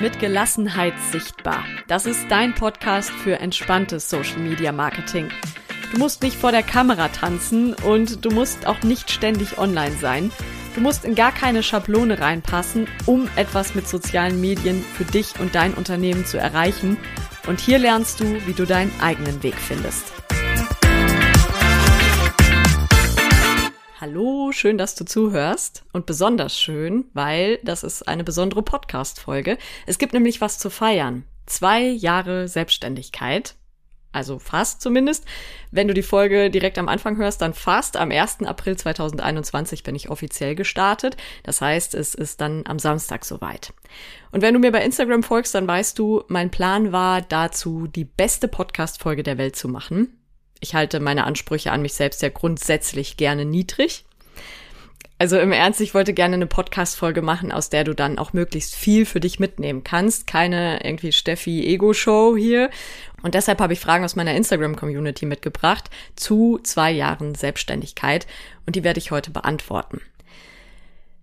Mit Gelassenheit sichtbar. Das ist dein Podcast für entspanntes Social Media Marketing. Du musst nicht vor der Kamera tanzen und du musst auch nicht ständig online sein. Du musst in gar keine Schablone reinpassen, um etwas mit sozialen Medien für dich und dein Unternehmen zu erreichen. Und hier lernst du, wie du deinen eigenen Weg findest. Hallo, schön, dass du zuhörst und besonders schön, weil das ist eine besondere Podcast-Folge. Es gibt nämlich was zu feiern. Zwei Jahre Selbstständigkeit. Also fast zumindest. Wenn du die Folge direkt am Anfang hörst, dann fast am 1. April 2021 bin ich offiziell gestartet. Das heißt, es ist dann am Samstag soweit. Und wenn du mir bei Instagram folgst, dann weißt du, mein Plan war dazu, die beste Podcast-Folge der Welt zu machen ich halte meine Ansprüche an mich selbst ja grundsätzlich gerne niedrig. Also im Ernst, ich wollte gerne eine Podcast-Folge machen, aus der du dann auch möglichst viel für dich mitnehmen kannst. Keine irgendwie Steffi-Ego-Show hier. Und deshalb habe ich Fragen aus meiner Instagram-Community mitgebracht zu zwei Jahren Selbstständigkeit. Und die werde ich heute beantworten.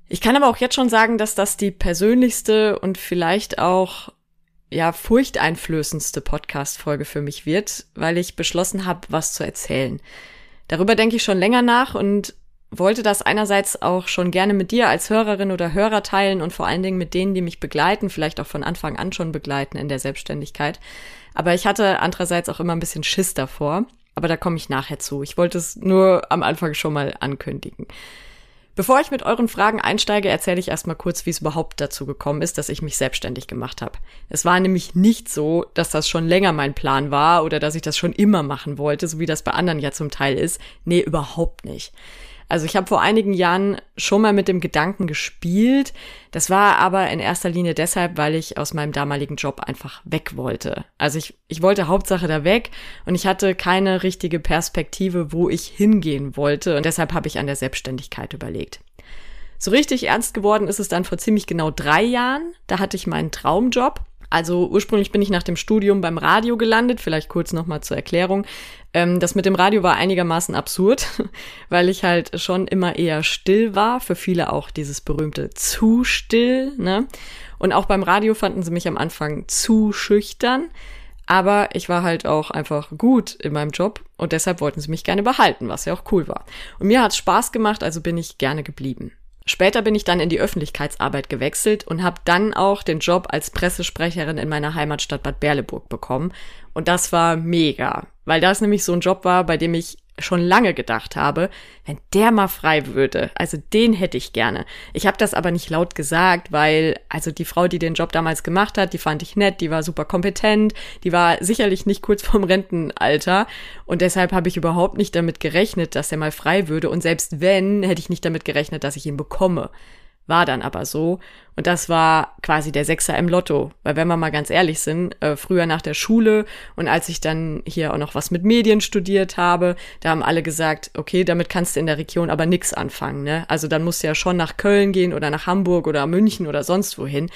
Ich kann aber auch jetzt schon sagen, dass das die persönlichste und vielleicht auch ja furchteinflößendste Podcast-Folge für mich wird, weil ich beschlossen habe, was zu erzählen. Darüber denke ich schon länger nach und wollte das einerseits auch schon gerne mit dir als Hörerin oder Hörer teilen und vor allen Dingen mit denen, die mich begleiten, vielleicht auch von Anfang an schon begleiten in der Selbstständigkeit. Aber ich hatte andererseits auch immer ein bisschen Schiss davor. Aber da komme ich nachher zu. Ich wollte es nur am Anfang schon mal ankündigen. Bevor ich mit euren Fragen einsteige, erzähle ich erstmal kurz, wie es überhaupt dazu gekommen ist, dass ich mich selbstständig gemacht habe. Es war nämlich nicht so, dass das schon länger mein Plan war oder dass ich das schon immer machen wollte, so wie das bei anderen ja zum Teil ist. Nee, überhaupt nicht. Also ich habe vor einigen Jahren schon mal mit dem Gedanken gespielt. Das war aber in erster Linie deshalb, weil ich aus meinem damaligen Job einfach weg wollte. Also ich, ich wollte Hauptsache da weg und ich hatte keine richtige Perspektive, wo ich hingehen wollte. Und deshalb habe ich an der Selbstständigkeit überlegt. So richtig ernst geworden ist es dann vor ziemlich genau drei Jahren. Da hatte ich meinen Traumjob also ursprünglich bin ich nach dem Studium beim Radio gelandet, vielleicht kurz nochmal zur Erklärung. Ähm, das mit dem Radio war einigermaßen absurd, weil ich halt schon immer eher still war, für viele auch dieses berühmte zu still. Ne? Und auch beim Radio fanden sie mich am Anfang zu schüchtern. Aber ich war halt auch einfach gut in meinem Job und deshalb wollten sie mich gerne behalten, was ja auch cool war. Und mir hat's Spaß gemacht, also bin ich gerne geblieben. Später bin ich dann in die Öffentlichkeitsarbeit gewechselt und habe dann auch den Job als Pressesprecherin in meiner Heimatstadt Bad Berleburg bekommen. Und das war mega, weil das nämlich so ein Job war, bei dem ich schon lange gedacht habe, wenn der mal frei würde, also den hätte ich gerne. Ich habe das aber nicht laut gesagt, weil also die Frau, die den Job damals gemacht hat, die fand ich nett, die war super kompetent, die war sicherlich nicht kurz vorm Rentenalter und deshalb habe ich überhaupt nicht damit gerechnet, dass er mal frei würde und selbst wenn, hätte ich nicht damit gerechnet, dass ich ihn bekomme. War dann aber so. Und das war quasi der Sechser im Lotto. Weil wenn wir mal ganz ehrlich sind, äh, früher nach der Schule und als ich dann hier auch noch was mit Medien studiert habe, da haben alle gesagt, okay, damit kannst du in der Region aber nix anfangen. Ne? Also dann musst du ja schon nach Köln gehen oder nach Hamburg oder München oder sonst wohin.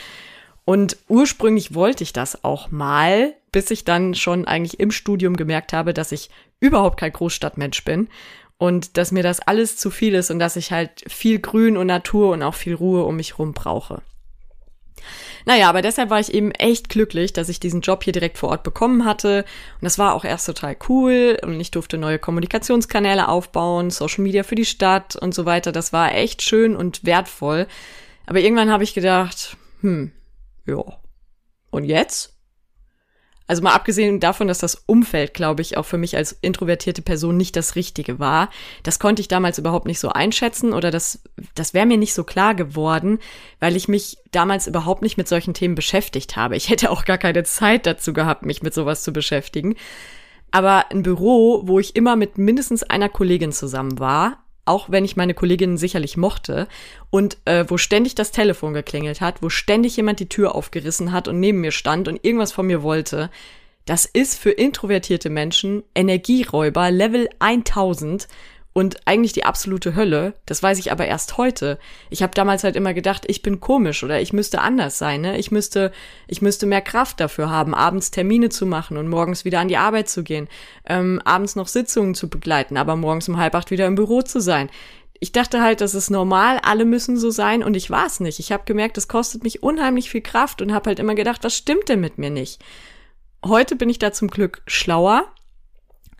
Und ursprünglich wollte ich das auch mal, bis ich dann schon eigentlich im Studium gemerkt habe, dass ich überhaupt kein Großstadtmensch bin und dass mir das alles zu viel ist und dass ich halt viel Grün und Natur und auch viel Ruhe um mich rum brauche. Naja, aber deshalb war ich eben echt glücklich, dass ich diesen Job hier direkt vor Ort bekommen hatte. Und das war auch erst total cool. Und ich durfte neue Kommunikationskanäle aufbauen, Social Media für die Stadt und so weiter. Das war echt schön und wertvoll. Aber irgendwann habe ich gedacht, hm, ja. Und jetzt? Also mal abgesehen davon, dass das Umfeld, glaube ich, auch für mich als introvertierte Person nicht das Richtige war. Das konnte ich damals überhaupt nicht so einschätzen oder das, das wäre mir nicht so klar geworden, weil ich mich damals überhaupt nicht mit solchen Themen beschäftigt habe. Ich hätte auch gar keine Zeit dazu gehabt, mich mit sowas zu beschäftigen. Aber ein Büro, wo ich immer mit mindestens einer Kollegin zusammen war, auch wenn ich meine Kolleginnen sicherlich mochte, und äh, wo ständig das Telefon geklingelt hat, wo ständig jemand die Tür aufgerissen hat und neben mir stand und irgendwas von mir wollte, das ist für introvertierte Menschen Energieräuber Level 1000 und eigentlich die absolute Hölle. Das weiß ich aber erst heute. Ich habe damals halt immer gedacht, ich bin komisch oder ich müsste anders sein. Ne? Ich müsste, ich müsste mehr Kraft dafür haben, abends Termine zu machen und morgens wieder an die Arbeit zu gehen, ähm, abends noch Sitzungen zu begleiten, aber morgens um halb acht wieder im Büro zu sein. ich dachte halt, das ist normal, alle müssen so sein und ich war es nicht. Ich habe gemerkt, das kostet mich unheimlich viel Kraft und habe halt immer gedacht, was stimmt denn mit mir nicht? Heute bin ich da zum Glück schlauer,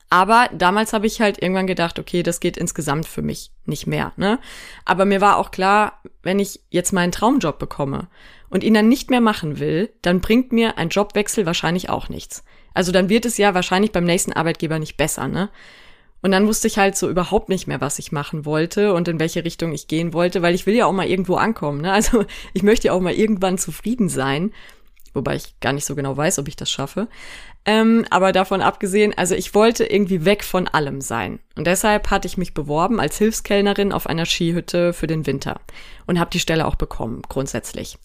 aber damals habe ich halt irgendwann gedacht, okay, das geht insgesamt für mich nicht mehr. Ne? Aber mir war auch klar, wenn ich jetzt meinen Traumjob bekomme und ihn dann nicht mehr machen will, dann bringt mir ein Jobwechsel wahrscheinlich auch nichts. Also dann wird es ja wahrscheinlich beim nächsten Arbeitgeber nicht besser, ne? Und dann wusste ich halt so überhaupt nicht mehr, was ich machen wollte und in welche Richtung ich gehen wollte, weil ich will ja auch mal irgendwo ankommen. Ne? Also ich möchte ja auch mal irgendwann zufrieden sein, wobei ich gar nicht so genau weiß, ob ich das schaffe. Ähm, aber davon abgesehen, also ich wollte irgendwie weg von allem sein. Und deshalb hatte ich mich beworben als Hilfskellnerin auf einer Skihütte für den Winter und habe die Stelle auch bekommen, grundsätzlich.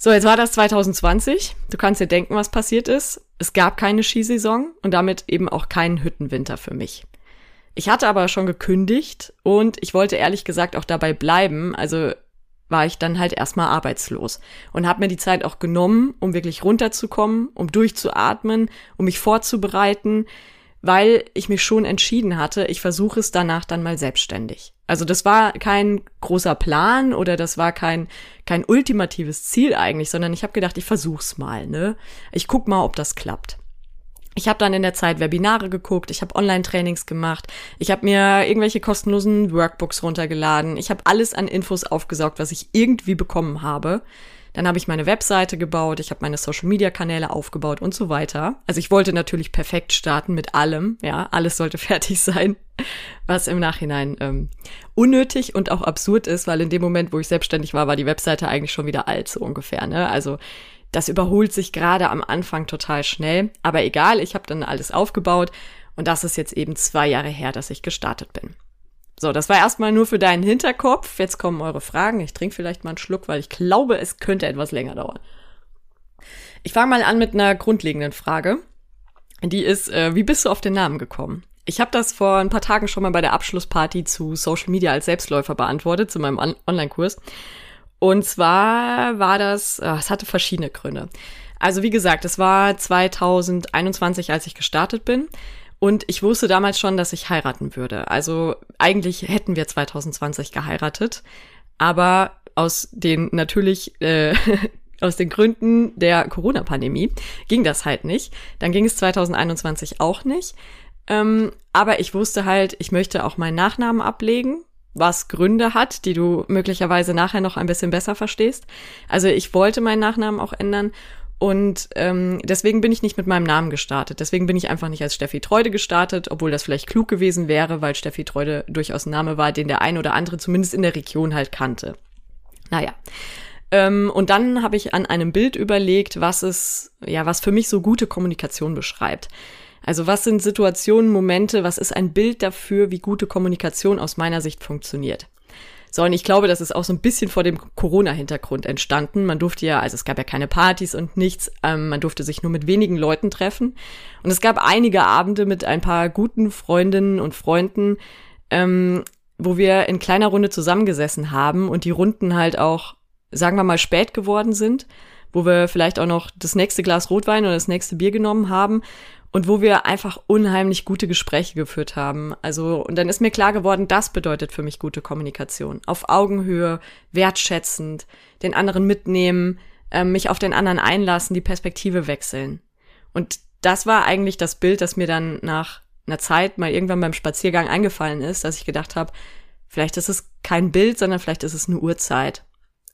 So, jetzt war das 2020. Du kannst dir denken, was passiert ist. Es gab keine Skisaison und damit eben auch keinen Hüttenwinter für mich. Ich hatte aber schon gekündigt und ich wollte ehrlich gesagt auch dabei bleiben. Also war ich dann halt erstmal arbeitslos und habe mir die Zeit auch genommen, um wirklich runterzukommen, um durchzuatmen, um mich vorzubereiten, weil ich mich schon entschieden hatte, ich versuche es danach dann mal selbstständig. Also das war kein großer Plan oder das war kein kein ultimatives Ziel eigentlich, sondern ich habe gedacht, ich versuch's mal, ne? Ich guck mal, ob das klappt. Ich habe dann in der Zeit Webinare geguckt, ich habe Online-Trainings gemacht, ich habe mir irgendwelche kostenlosen Workbooks runtergeladen, ich habe alles an Infos aufgesaugt, was ich irgendwie bekommen habe. Dann habe ich meine Webseite gebaut, ich habe meine Social-Media-Kanäle aufgebaut und so weiter. Also ich wollte natürlich perfekt starten mit allem, ja, alles sollte fertig sein, was im Nachhinein ähm, unnötig und auch absurd ist, weil in dem Moment, wo ich selbstständig war, war die Webseite eigentlich schon wieder alt, so ungefähr. Ne? Also das überholt sich gerade am Anfang total schnell. Aber egal, ich habe dann alles aufgebaut und das ist jetzt eben zwei Jahre her, dass ich gestartet bin. So, das war erstmal nur für deinen Hinterkopf. Jetzt kommen eure Fragen. Ich trinke vielleicht mal einen Schluck, weil ich glaube, es könnte etwas länger dauern. Ich fange mal an mit einer grundlegenden Frage. Die ist, äh, wie bist du auf den Namen gekommen? Ich habe das vor ein paar Tagen schon mal bei der Abschlussparty zu Social Media als Selbstläufer beantwortet, zu meinem Online-Kurs. Und zwar war das, äh, es hatte verschiedene Gründe. Also wie gesagt, es war 2021, als ich gestartet bin. Und ich wusste damals schon, dass ich heiraten würde. Also eigentlich hätten wir 2020 geheiratet. Aber aus den natürlich äh, aus den Gründen der Corona-Pandemie ging das halt nicht. Dann ging es 2021 auch nicht. Ähm, aber ich wusste halt, ich möchte auch meinen Nachnamen ablegen was Gründe hat, die du möglicherweise nachher noch ein bisschen besser verstehst. Also ich wollte meinen Nachnamen auch ändern und ähm, deswegen bin ich nicht mit meinem Namen gestartet. Deswegen bin ich einfach nicht als Steffi Treude gestartet, obwohl das vielleicht klug gewesen wäre, weil Steffi Treude durchaus ein Name war, den der ein oder andere zumindest in der Region halt kannte. Naja. Ähm, und dann habe ich an einem Bild überlegt, was es, ja, was für mich so gute Kommunikation beschreibt. Also was sind Situationen, Momente, was ist ein Bild dafür, wie gute Kommunikation aus meiner Sicht funktioniert? So, und ich glaube, das ist auch so ein bisschen vor dem Corona-Hintergrund entstanden. Man durfte ja, also es gab ja keine Partys und nichts, ähm, man durfte sich nur mit wenigen Leuten treffen. Und es gab einige Abende mit ein paar guten Freundinnen und Freunden, ähm, wo wir in kleiner Runde zusammengesessen haben und die Runden halt auch, sagen wir mal, spät geworden sind, wo wir vielleicht auch noch das nächste Glas Rotwein oder das nächste Bier genommen haben und wo wir einfach unheimlich gute Gespräche geführt haben. Also, und dann ist mir klar geworden, das bedeutet für mich gute Kommunikation. Auf Augenhöhe, wertschätzend, den anderen mitnehmen, äh, mich auf den anderen einlassen, die Perspektive wechseln. Und das war eigentlich das Bild, das mir dann nach einer Zeit mal irgendwann beim Spaziergang eingefallen ist, dass ich gedacht habe, vielleicht ist es kein Bild, sondern vielleicht ist es eine Uhrzeit.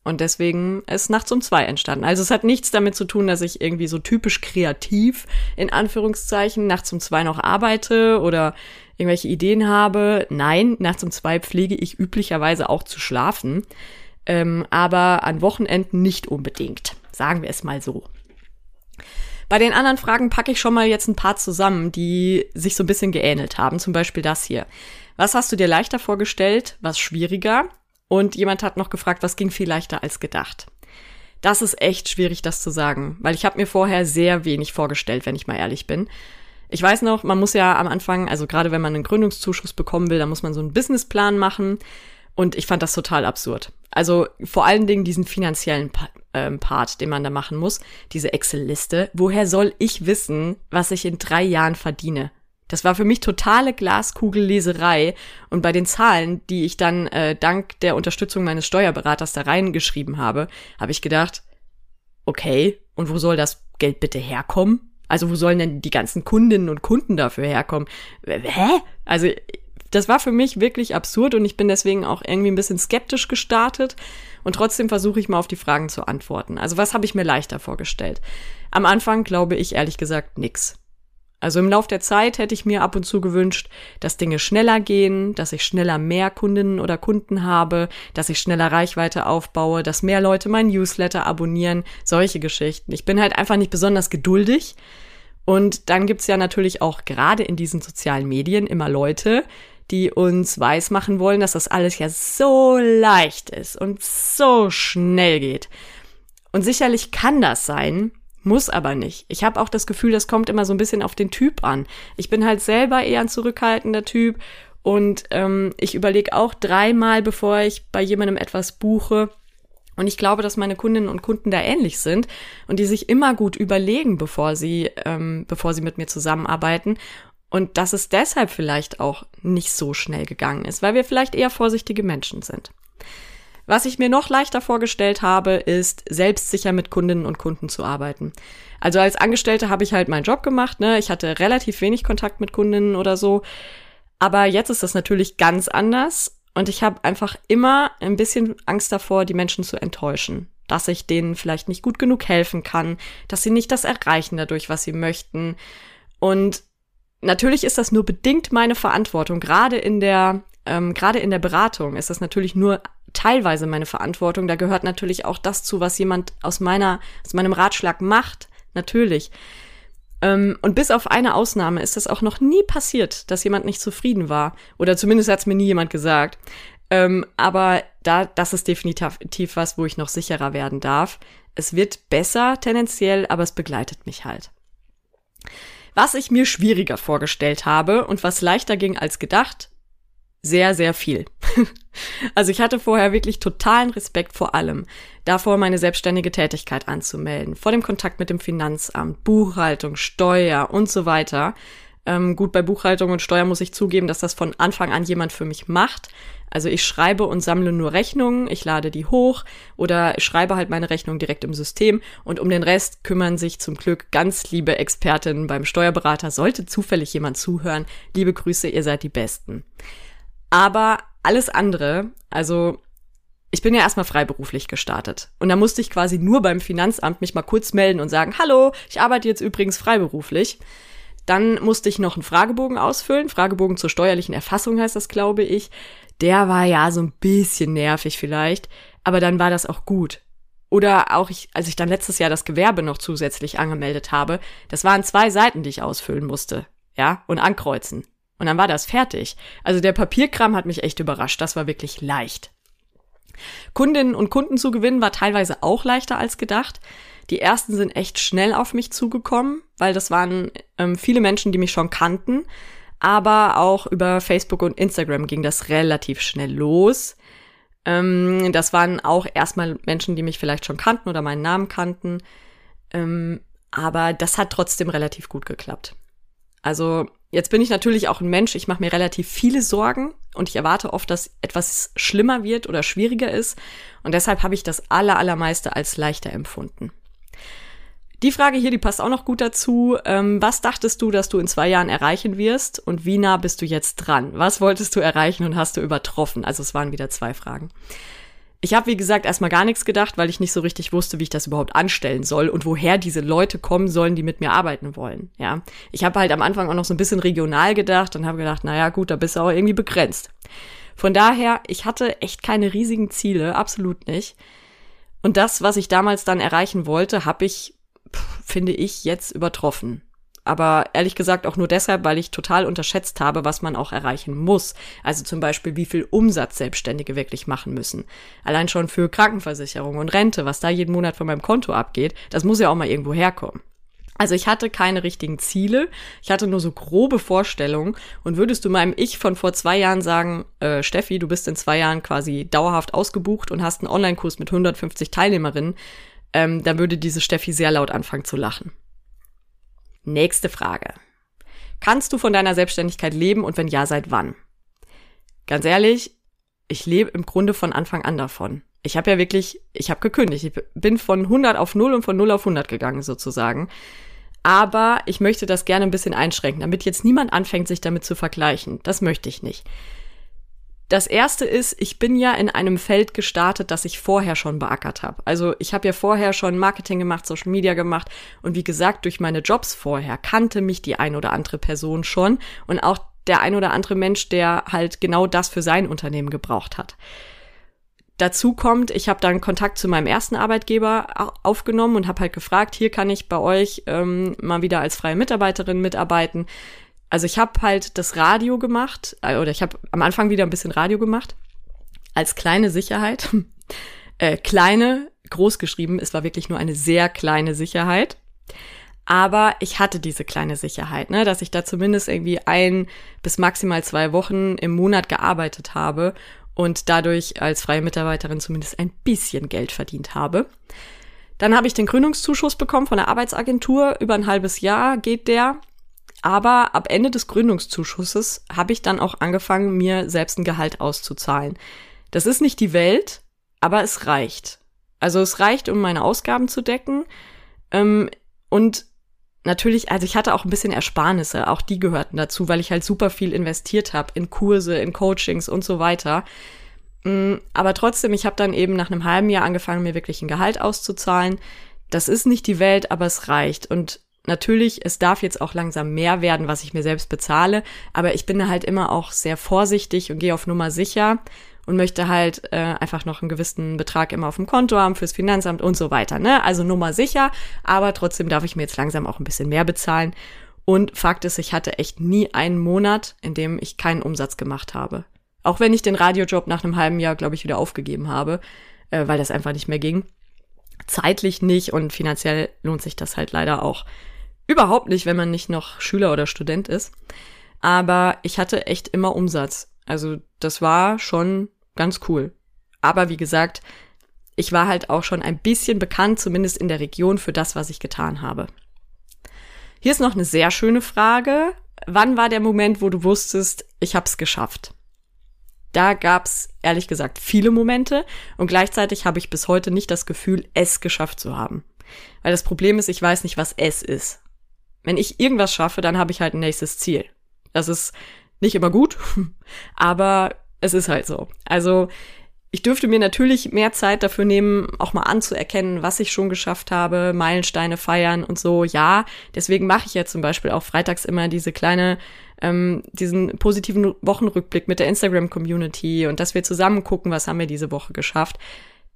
Und deswegen ist Nachts um zwei entstanden. Also es hat nichts damit zu tun, dass ich irgendwie so typisch kreativ, in Anführungszeichen, nachts um zwei noch arbeite oder irgendwelche Ideen habe. Nein, nachts um zwei pflege ich üblicherweise auch zu schlafen. Ähm, aber an Wochenenden nicht unbedingt. Sagen wir es mal so. Bei den anderen Fragen packe ich schon mal jetzt ein paar zusammen, die sich so ein bisschen geähnelt haben. Zum Beispiel das hier. Was hast du dir leichter vorgestellt? Was schwieriger? Und jemand hat noch gefragt, was ging viel leichter als gedacht. Das ist echt schwierig, das zu sagen, weil ich habe mir vorher sehr wenig vorgestellt, wenn ich mal ehrlich bin. Ich weiß noch, man muss ja am Anfang, also gerade wenn man einen Gründungszuschuss bekommen will, dann muss man so einen Businessplan machen. Und ich fand das total absurd. Also vor allen Dingen diesen finanziellen ähm, Part, den man da machen muss, diese Excel-Liste. Woher soll ich wissen, was ich in drei Jahren verdiene? Das war für mich totale Glaskugelleserei. Und bei den Zahlen, die ich dann äh, dank der Unterstützung meines Steuerberaters da reingeschrieben habe, habe ich gedacht, okay, und wo soll das Geld bitte herkommen? Also wo sollen denn die ganzen Kundinnen und Kunden dafür herkommen? Hä? Also das war für mich wirklich absurd und ich bin deswegen auch irgendwie ein bisschen skeptisch gestartet und trotzdem versuche ich mal auf die Fragen zu antworten. Also was habe ich mir leichter vorgestellt? Am Anfang glaube ich ehrlich gesagt nix. Also im Lauf der Zeit hätte ich mir ab und zu gewünscht, dass Dinge schneller gehen, dass ich schneller mehr Kundinnen oder Kunden habe, dass ich schneller Reichweite aufbaue, dass mehr Leute mein Newsletter abonnieren, solche Geschichten. Ich bin halt einfach nicht besonders geduldig. Und dann gibt's ja natürlich auch gerade in diesen sozialen Medien immer Leute, die uns weismachen wollen, dass das alles ja so leicht ist und so schnell geht. Und sicherlich kann das sein, muss aber nicht. Ich habe auch das Gefühl, das kommt immer so ein bisschen auf den Typ an. Ich bin halt selber eher ein zurückhaltender Typ und ähm, ich überlege auch dreimal, bevor ich bei jemandem etwas buche. Und ich glaube, dass meine Kundinnen und Kunden da ähnlich sind und die sich immer gut überlegen, bevor sie, ähm, bevor sie mit mir zusammenarbeiten. Und dass es deshalb vielleicht auch nicht so schnell gegangen ist, weil wir vielleicht eher vorsichtige Menschen sind. Was ich mir noch leichter vorgestellt habe, ist selbstsicher mit Kundinnen und Kunden zu arbeiten. Also als Angestellte habe ich halt meinen Job gemacht, ne? Ich hatte relativ wenig Kontakt mit Kundinnen oder so. Aber jetzt ist das natürlich ganz anders und ich habe einfach immer ein bisschen Angst davor, die Menschen zu enttäuschen. Dass ich denen vielleicht nicht gut genug helfen kann, dass sie nicht das erreichen dadurch, was sie möchten. Und natürlich ist das nur bedingt meine Verantwortung. Gerade in der, ähm, gerade in der Beratung ist das natürlich nur teilweise meine Verantwortung. Da gehört natürlich auch das zu, was jemand aus meiner, aus meinem Ratschlag macht. Natürlich. Ähm, und bis auf eine Ausnahme ist das auch noch nie passiert, dass jemand nicht zufrieden war. Oder zumindest hat es mir nie jemand gesagt. Ähm, aber da, das ist definitiv was, wo ich noch sicherer werden darf. Es wird besser tendenziell, aber es begleitet mich halt. Was ich mir schwieriger vorgestellt habe und was leichter ging als gedacht, sehr, sehr viel. also ich hatte vorher wirklich totalen Respekt vor allem. Davor meine selbstständige Tätigkeit anzumelden, vor dem Kontakt mit dem Finanzamt, Buchhaltung, Steuer und so weiter. Ähm, gut, bei Buchhaltung und Steuer muss ich zugeben, dass das von Anfang an jemand für mich macht. Also ich schreibe und sammle nur Rechnungen, ich lade die hoch oder schreibe halt meine Rechnung direkt im System und um den Rest kümmern sich zum Glück ganz liebe Expertinnen beim Steuerberater. Sollte zufällig jemand zuhören, liebe Grüße, ihr seid die Besten. Aber alles andere, also ich bin ja erstmal freiberuflich gestartet. Und da musste ich quasi nur beim Finanzamt mich mal kurz melden und sagen, hallo, ich arbeite jetzt übrigens freiberuflich. Dann musste ich noch einen Fragebogen ausfüllen. Fragebogen zur steuerlichen Erfassung heißt das, glaube ich. Der war ja so ein bisschen nervig vielleicht, aber dann war das auch gut. Oder auch ich, als ich dann letztes Jahr das Gewerbe noch zusätzlich angemeldet habe, das waren zwei Seiten, die ich ausfüllen musste. Ja, und ankreuzen. Und dann war das fertig. Also der Papierkram hat mich echt überrascht. Das war wirklich leicht. Kundinnen und Kunden zu gewinnen war teilweise auch leichter als gedacht. Die ersten sind echt schnell auf mich zugekommen, weil das waren ähm, viele Menschen, die mich schon kannten. Aber auch über Facebook und Instagram ging das relativ schnell los. Ähm, das waren auch erstmal Menschen, die mich vielleicht schon kannten oder meinen Namen kannten. Ähm, aber das hat trotzdem relativ gut geklappt. Also Jetzt bin ich natürlich auch ein Mensch, ich mache mir relativ viele Sorgen und ich erwarte oft, dass etwas schlimmer wird oder schwieriger ist. Und deshalb habe ich das aller, allermeiste als leichter empfunden. Die Frage hier, die passt auch noch gut dazu. Ähm, was dachtest du, dass du in zwei Jahren erreichen wirst und wie nah bist du jetzt dran? Was wolltest du erreichen und hast du übertroffen? Also es waren wieder zwei Fragen. Ich habe, wie gesagt, erstmal gar nichts gedacht, weil ich nicht so richtig wusste, wie ich das überhaupt anstellen soll und woher diese Leute kommen sollen, die mit mir arbeiten wollen. Ja, ich habe halt am Anfang auch noch so ein bisschen regional gedacht und habe gedacht, naja, gut, da bist du auch irgendwie begrenzt. Von daher, ich hatte echt keine riesigen Ziele, absolut nicht. Und das, was ich damals dann erreichen wollte, habe ich, finde ich, jetzt übertroffen aber ehrlich gesagt auch nur deshalb, weil ich total unterschätzt habe, was man auch erreichen muss. Also zum Beispiel, wie viel Umsatz Selbstständige wirklich machen müssen. Allein schon für Krankenversicherung und Rente, was da jeden Monat von meinem Konto abgeht, das muss ja auch mal irgendwo herkommen. Also ich hatte keine richtigen Ziele, ich hatte nur so grobe Vorstellungen. Und würdest du meinem Ich von vor zwei Jahren sagen, äh, Steffi, du bist in zwei Jahren quasi dauerhaft ausgebucht und hast einen Online-Kurs mit 150 Teilnehmerinnen, ähm, dann würde diese Steffi sehr laut anfangen zu lachen. Nächste Frage. Kannst du von deiner Selbstständigkeit leben und wenn ja, seit wann? Ganz ehrlich, ich lebe im Grunde von Anfang an davon. Ich habe ja wirklich, ich habe gekündigt. Ich bin von 100 auf 0 und von 0 auf 100 gegangen sozusagen. Aber ich möchte das gerne ein bisschen einschränken, damit jetzt niemand anfängt, sich damit zu vergleichen. Das möchte ich nicht. Das erste ist, ich bin ja in einem Feld gestartet, das ich vorher schon beackert habe. Also ich habe ja vorher schon Marketing gemacht, Social Media gemacht und wie gesagt, durch meine Jobs vorher kannte mich die ein oder andere Person schon und auch der ein oder andere Mensch, der halt genau das für sein Unternehmen gebraucht hat. Dazu kommt, ich habe dann Kontakt zu meinem ersten Arbeitgeber aufgenommen und habe halt gefragt, hier kann ich bei euch ähm, mal wieder als freie Mitarbeiterin mitarbeiten. Also ich habe halt das Radio gemacht, äh, oder ich habe am Anfang wieder ein bisschen Radio gemacht, als kleine Sicherheit. äh, kleine, groß geschrieben, es war wirklich nur eine sehr kleine Sicherheit. Aber ich hatte diese kleine Sicherheit, ne, dass ich da zumindest irgendwie ein bis maximal zwei Wochen im Monat gearbeitet habe und dadurch als freie Mitarbeiterin zumindest ein bisschen Geld verdient habe. Dann habe ich den Gründungszuschuss bekommen von der Arbeitsagentur. Über ein halbes Jahr geht der. Aber ab Ende des Gründungszuschusses habe ich dann auch angefangen, mir selbst ein Gehalt auszuzahlen. Das ist nicht die Welt, aber es reicht. Also es reicht, um meine Ausgaben zu decken. Ähm, und natürlich, also ich hatte auch ein bisschen Ersparnisse, auch die gehörten dazu, weil ich halt super viel investiert habe in Kurse, in Coachings und so weiter. Mm, aber trotzdem, ich habe dann eben nach einem halben Jahr angefangen, mir wirklich ein Gehalt auszuzahlen. Das ist nicht die Welt, aber es reicht. Und natürlich, es darf jetzt auch langsam mehr werden, was ich mir selbst bezahle. Aber ich bin halt immer auch sehr vorsichtig und gehe auf Nummer sicher und möchte halt äh, einfach noch einen gewissen Betrag immer auf dem Konto haben fürs Finanzamt und so weiter. Ne? Also Nummer sicher, aber trotzdem darf ich mir jetzt langsam auch ein bisschen mehr bezahlen. Und Fakt ist, ich hatte echt nie einen Monat, in dem ich keinen Umsatz gemacht habe. Auch wenn ich den Radiojob nach einem halben Jahr, glaube ich, wieder aufgegeben habe, äh, weil das einfach nicht mehr ging. Zeitlich nicht und finanziell lohnt sich das halt leider auch überhaupt nicht, wenn man nicht noch Schüler oder Student ist. Aber ich hatte echt immer Umsatz. Also das war schon ganz cool. Aber wie gesagt, ich war halt auch schon ein bisschen bekannt, zumindest in der Region, für das, was ich getan habe. Hier ist noch eine sehr schöne Frage. Wann war der Moment, wo du wusstest, ich habe es geschafft? Da gab's ehrlich gesagt viele Momente und gleichzeitig habe ich bis heute nicht das Gefühl, es geschafft zu haben. Weil das Problem ist, ich weiß nicht, was es ist. Wenn ich irgendwas schaffe, dann habe ich halt ein nächstes Ziel. Das ist nicht immer gut, aber es ist halt so. Also ich dürfte mir natürlich mehr Zeit dafür nehmen, auch mal anzuerkennen, was ich schon geschafft habe, Meilensteine feiern und so. Ja, deswegen mache ich ja zum Beispiel auch freitags immer diese kleine, ähm, diesen positiven Wochenrückblick mit der Instagram-Community und dass wir zusammen gucken, was haben wir diese Woche geschafft.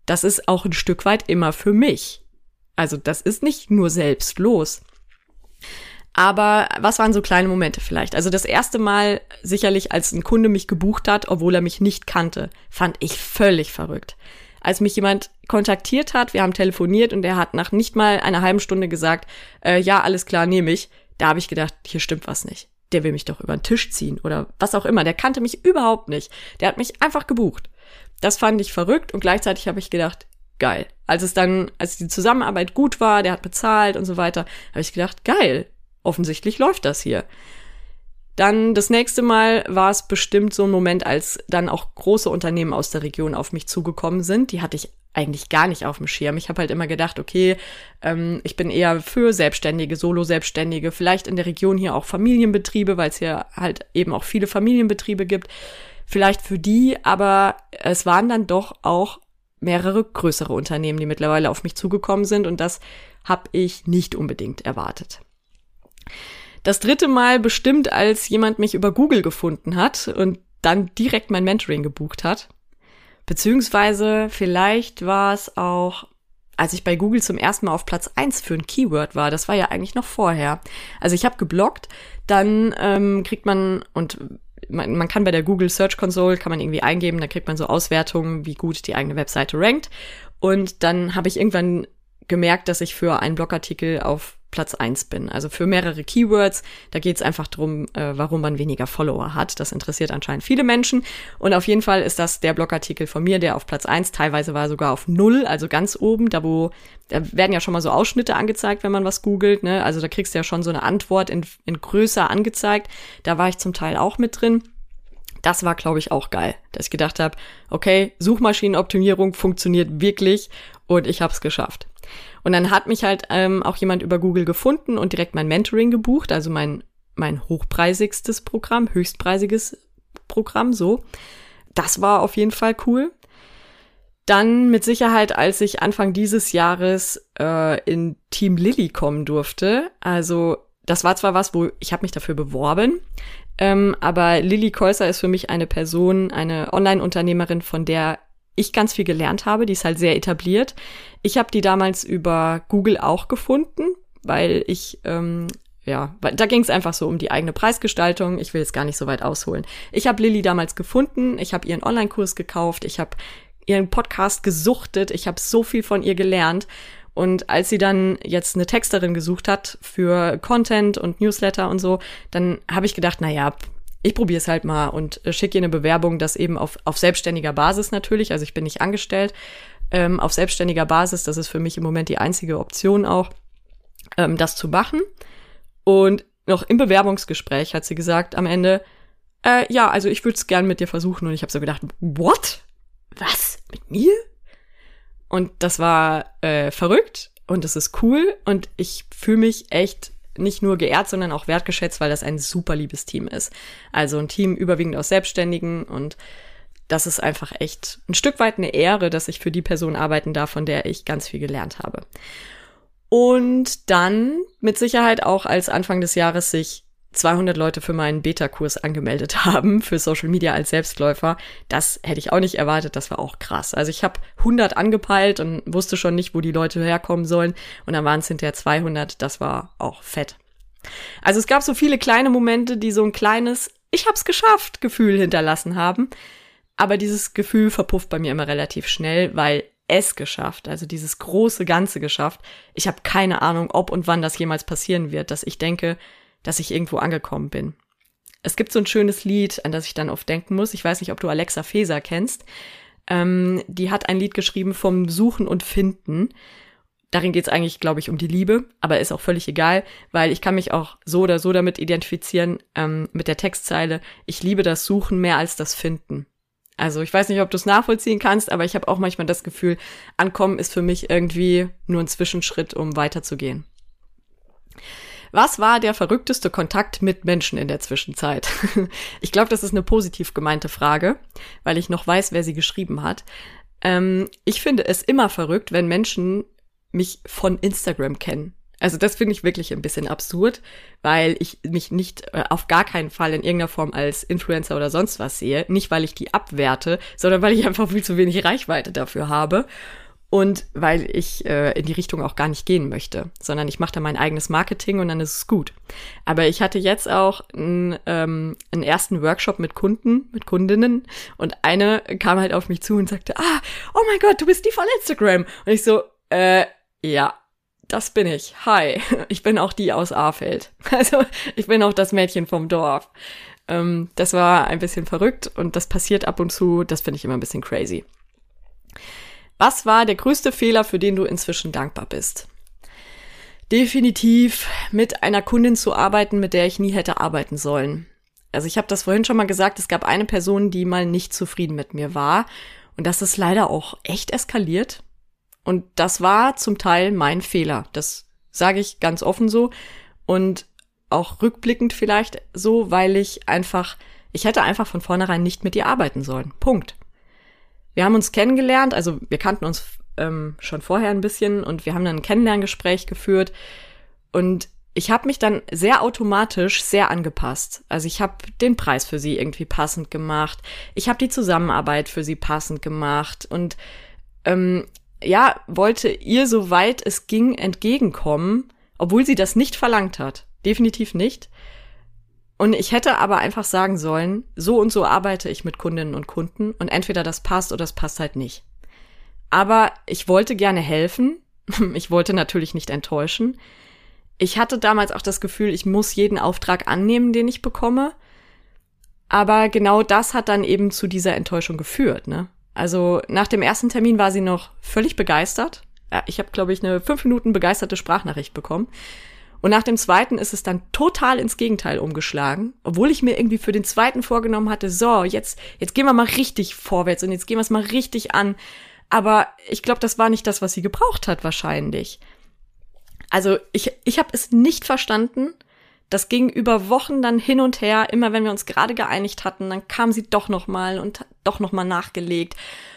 Das ist auch ein Stück weit immer für mich. Also das ist nicht nur selbstlos. Aber was waren so kleine Momente vielleicht? Also das erste Mal sicherlich, als ein Kunde mich gebucht hat, obwohl er mich nicht kannte, fand ich völlig verrückt. Als mich jemand kontaktiert hat, wir haben telefoniert und er hat nach nicht mal einer halben Stunde gesagt, äh, ja, alles klar, nehme ich. Da habe ich gedacht, hier stimmt was nicht. Der will mich doch über den Tisch ziehen oder was auch immer. Der kannte mich überhaupt nicht. Der hat mich einfach gebucht. Das fand ich verrückt und gleichzeitig habe ich gedacht, geil. Als es dann, als die Zusammenarbeit gut war, der hat bezahlt und so weiter, habe ich gedacht, geil, offensichtlich läuft das hier. Dann das nächste Mal war es bestimmt so ein Moment, als dann auch große Unternehmen aus der Region auf mich zugekommen sind. Die hatte ich eigentlich gar nicht auf dem Schirm. Ich habe halt immer gedacht, okay, ähm, ich bin eher für Selbstständige, Solo-Selbstständige, vielleicht in der Region hier auch Familienbetriebe, weil es hier halt eben auch viele Familienbetriebe gibt. Vielleicht für die, aber es waren dann doch auch mehrere größere Unternehmen, die mittlerweile auf mich zugekommen sind und das habe ich nicht unbedingt erwartet. Das dritte Mal bestimmt, als jemand mich über Google gefunden hat und dann direkt mein Mentoring gebucht hat. Beziehungsweise vielleicht war es auch, als ich bei Google zum ersten Mal auf Platz eins für ein Keyword war. Das war ja eigentlich noch vorher. Also ich habe geblockt, dann ähm, kriegt man und man, man kann bei der Google Search Console kann man irgendwie eingeben, da kriegt man so Auswertungen, wie gut die eigene Webseite rankt. Und dann habe ich irgendwann gemerkt, dass ich für einen Blogartikel auf Platz eins bin. Also für mehrere Keywords, da geht es einfach drum, äh, warum man weniger Follower hat. Das interessiert anscheinend viele Menschen. Und auf jeden Fall ist das der Blogartikel von mir, der auf Platz eins teilweise war sogar auf null, also ganz oben, da wo, da werden ja schon mal so Ausschnitte angezeigt, wenn man was googelt. Ne? Also da kriegst du ja schon so eine Antwort in, in größer angezeigt. Da war ich zum Teil auch mit drin. Das war, glaube ich, auch geil, dass ich gedacht habe, okay, Suchmaschinenoptimierung funktioniert wirklich und ich habe es geschafft. Und dann hat mich halt ähm, auch jemand über Google gefunden und direkt mein Mentoring gebucht, also mein, mein hochpreisigstes Programm, höchstpreisiges Programm, so. Das war auf jeden Fall cool. Dann mit Sicherheit, als ich Anfang dieses Jahres äh, in Team Lilly kommen durfte. Also das war zwar was, wo ich habe mich dafür beworben, ähm, aber Lilly Käuser ist für mich eine Person, eine Online-Unternehmerin, von der ich ganz viel gelernt habe. Die ist halt sehr etabliert. Ich habe die damals über Google auch gefunden, weil ich ähm, ja, da ging es einfach so um die eigene Preisgestaltung. Ich will jetzt gar nicht so weit ausholen. Ich habe Lilly damals gefunden, ich habe ihren Online-Kurs gekauft, ich habe ihren Podcast gesuchtet, ich habe so viel von ihr gelernt. Und als sie dann jetzt eine Texterin gesucht hat für Content und Newsletter und so, dann habe ich gedacht, na ja, ich probiere es halt mal und äh, schicke ihr eine Bewerbung, das eben auf, auf selbstständiger Basis natürlich, also ich bin nicht angestellt, ähm, auf selbstständiger Basis, das ist für mich im Moment die einzige Option auch, ähm, das zu machen. Und noch im Bewerbungsgespräch hat sie gesagt am Ende, äh, ja, also ich würde es gern mit dir versuchen. Und ich habe so gedacht, what? Was? Mit mir? Und das war äh, verrückt und das ist cool und ich fühle mich echt nicht nur geehrt, sondern auch wertgeschätzt, weil das ein super liebes Team ist. Also ein Team überwiegend aus Selbstständigen und das ist einfach echt ein Stück weit eine Ehre, dass ich für die Person arbeiten darf, von der ich ganz viel gelernt habe. Und dann mit Sicherheit auch als Anfang des Jahres sich 200 Leute für meinen Beta-Kurs angemeldet haben für Social Media als Selbstläufer. Das hätte ich auch nicht erwartet, das war auch krass. Also ich habe 100 angepeilt und wusste schon nicht, wo die Leute herkommen sollen und dann waren es hinterher 200, das war auch fett. Also es gab so viele kleine Momente, die so ein kleines Ich hab's geschafft Gefühl hinterlassen haben, aber dieses Gefühl verpufft bei mir immer relativ schnell, weil es geschafft, also dieses große Ganze geschafft. Ich habe keine Ahnung, ob und wann das jemals passieren wird, dass ich denke, dass ich irgendwo angekommen bin. Es gibt so ein schönes Lied, an das ich dann oft denken muss. Ich weiß nicht, ob du Alexa Feser kennst. Ähm, die hat ein Lied geschrieben vom Suchen und Finden. Darin geht es eigentlich, glaube ich, um die Liebe, aber ist auch völlig egal, weil ich kann mich auch so oder so damit identifizieren, ähm, mit der Textzeile, ich liebe das Suchen mehr als das Finden. Also ich weiß nicht, ob du es nachvollziehen kannst, aber ich habe auch manchmal das Gefühl, Ankommen ist für mich irgendwie nur ein Zwischenschritt, um weiterzugehen. Was war der verrückteste Kontakt mit Menschen in der Zwischenzeit? ich glaube, das ist eine positiv gemeinte Frage, weil ich noch weiß, wer sie geschrieben hat. Ähm, ich finde es immer verrückt, wenn Menschen mich von Instagram kennen. Also das finde ich wirklich ein bisschen absurd, weil ich mich nicht äh, auf gar keinen Fall in irgendeiner Form als Influencer oder sonst was sehe. Nicht, weil ich die abwerte, sondern weil ich einfach viel zu wenig Reichweite dafür habe und weil ich äh, in die Richtung auch gar nicht gehen möchte, sondern ich mache da mein eigenes Marketing und dann ist es gut. Aber ich hatte jetzt auch n, ähm, einen ersten Workshop mit Kunden, mit Kundinnen und eine kam halt auf mich zu und sagte, ah, oh mein Gott, du bist die von Instagram. Und ich so, äh, ja, das bin ich. Hi, ich bin auch die aus Ahrfeld. Also ich bin auch das Mädchen vom Dorf. Ähm, das war ein bisschen verrückt und das passiert ab und zu. Das finde ich immer ein bisschen crazy. Was war der größte Fehler, für den du inzwischen dankbar bist? Definitiv mit einer Kundin zu arbeiten, mit der ich nie hätte arbeiten sollen. Also ich habe das vorhin schon mal gesagt, es gab eine Person, die mal nicht zufrieden mit mir war. Und das ist leider auch echt eskaliert. Und das war zum Teil mein Fehler. Das sage ich ganz offen so. Und auch rückblickend vielleicht so, weil ich einfach, ich hätte einfach von vornherein nicht mit ihr arbeiten sollen. Punkt. Wir haben uns kennengelernt, also wir kannten uns ähm, schon vorher ein bisschen und wir haben dann ein Kennenlerngespräch geführt und ich habe mich dann sehr automatisch sehr angepasst. Also ich habe den Preis für sie irgendwie passend gemacht. Ich habe die Zusammenarbeit für sie passend gemacht und ähm, ja, wollte ihr soweit es ging entgegenkommen, obwohl sie das nicht verlangt hat. Definitiv nicht. Und ich hätte aber einfach sagen sollen, so und so arbeite ich mit Kundinnen und Kunden und entweder das passt oder das passt halt nicht. Aber ich wollte gerne helfen. Ich wollte natürlich nicht enttäuschen. ich hatte damals auch das Gefühl, ich muss jeden Auftrag annehmen, den ich bekomme. Aber genau das hat dann eben zu dieser Enttäuschung geführt. Ne? Also nach dem ersten Termin war sie noch völlig begeistert. Ich habe, glaube ich, eine fünf Minuten begeisterte Sprachnachricht bekommen. Und nach dem zweiten ist es dann total ins Gegenteil umgeschlagen, obwohl ich mir irgendwie für den zweiten vorgenommen hatte, so, jetzt, jetzt gehen wir mal richtig vorwärts und jetzt gehen wir es mal richtig an. Aber ich glaube, das war nicht das, was sie gebraucht hat, wahrscheinlich. Also ich, ich habe es nicht verstanden. Das ging über Wochen dann hin und her. Immer wenn wir uns gerade geeinigt hatten, dann kam sie doch noch mal und doch noch mal nachgelegt.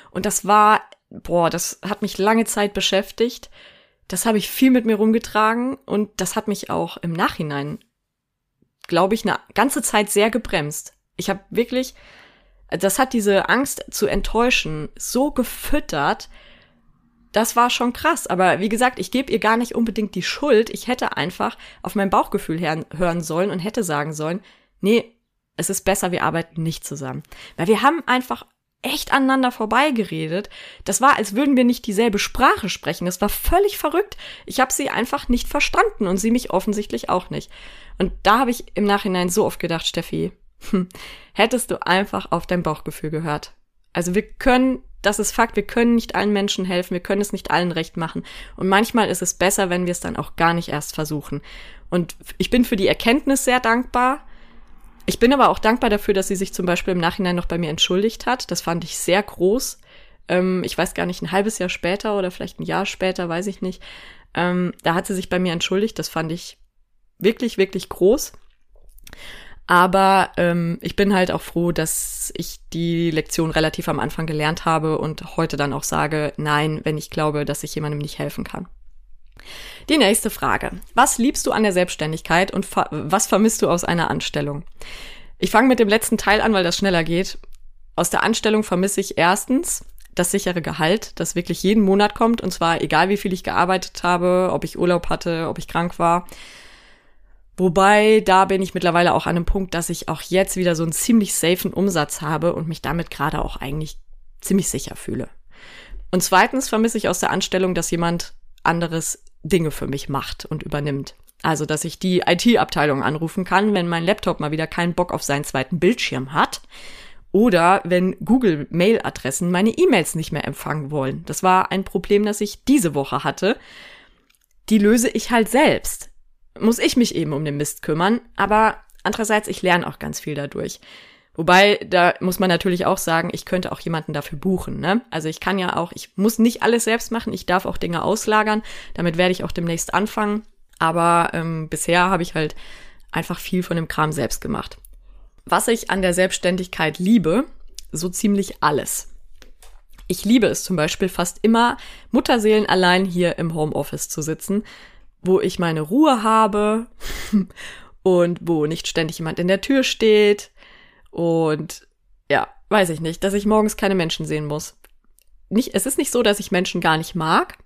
Und das war, boah, das hat mich lange Zeit beschäftigt das habe ich viel mit mir rumgetragen und das hat mich auch im Nachhinein, glaube ich, eine ganze Zeit sehr gebremst. Ich habe wirklich, das hat diese Angst zu enttäuschen so gefüttert, das war schon krass. Aber wie gesagt, ich gebe ihr gar nicht unbedingt die Schuld. Ich hätte einfach auf mein Bauchgefühl hören sollen und hätte sagen sollen, nee, es ist besser, wir arbeiten nicht zusammen. Weil wir haben einfach echt aneinander vorbeigeredet. Das war, als würden wir nicht dieselbe Sprache sprechen. Das war völlig verrückt. Ich habe sie einfach nicht verstanden und sie mich offensichtlich auch nicht. Und da habe ich im Nachhinein so oft gedacht, Steffi, hm, hättest du einfach auf dein Bauchgefühl gehört. Also wir können, das ist Fakt, wir können nicht allen Menschen helfen, wir können es nicht allen recht machen. Und manchmal ist es besser, wenn wir es dann auch gar nicht erst versuchen. Und ich bin für die Erkenntnis sehr dankbar, ich bin aber auch dankbar dafür, dass sie sich zum Beispiel im Nachhinein noch bei mir entschuldigt hat. Das fand ich sehr groß. Ähm, ich weiß gar nicht, ein halbes Jahr später oder vielleicht ein Jahr später, weiß ich nicht. Ähm, da hat sie sich bei mir entschuldigt. Das fand ich wirklich, wirklich groß. Aber ähm, ich bin halt auch froh, dass ich die Lektion relativ am Anfang gelernt habe und heute dann auch sage, nein, wenn ich glaube, dass ich jemandem nicht helfen kann. Die nächste Frage. Was liebst du an der Selbstständigkeit und was vermisst du aus einer Anstellung? Ich fange mit dem letzten Teil an, weil das schneller geht. Aus der Anstellung vermisse ich erstens das sichere Gehalt, das wirklich jeden Monat kommt, und zwar egal wie viel ich gearbeitet habe, ob ich Urlaub hatte, ob ich krank war. Wobei, da bin ich mittlerweile auch an einem Punkt, dass ich auch jetzt wieder so einen ziemlich safen Umsatz habe und mich damit gerade auch eigentlich ziemlich sicher fühle. Und zweitens vermisse ich aus der Anstellung, dass jemand anderes Dinge für mich macht und übernimmt. Also, dass ich die IT-Abteilung anrufen kann, wenn mein Laptop mal wieder keinen Bock auf seinen zweiten Bildschirm hat. Oder wenn Google Mail-Adressen meine E-Mails nicht mehr empfangen wollen. Das war ein Problem, das ich diese Woche hatte. Die löse ich halt selbst. Muss ich mich eben um den Mist kümmern. Aber andererseits, ich lerne auch ganz viel dadurch. Wobei, da muss man natürlich auch sagen, ich könnte auch jemanden dafür buchen. Ne? Also ich kann ja auch, ich muss nicht alles selbst machen, ich darf auch Dinge auslagern. Damit werde ich auch demnächst anfangen. Aber ähm, bisher habe ich halt einfach viel von dem Kram selbst gemacht. Was ich an der Selbstständigkeit liebe, so ziemlich alles. Ich liebe es zum Beispiel fast immer, Mutterseelen allein hier im Homeoffice zu sitzen, wo ich meine Ruhe habe und wo nicht ständig jemand in der Tür steht, und ja, weiß ich nicht, dass ich morgens keine Menschen sehen muss. Nicht, es ist nicht so, dass ich Menschen gar nicht mag,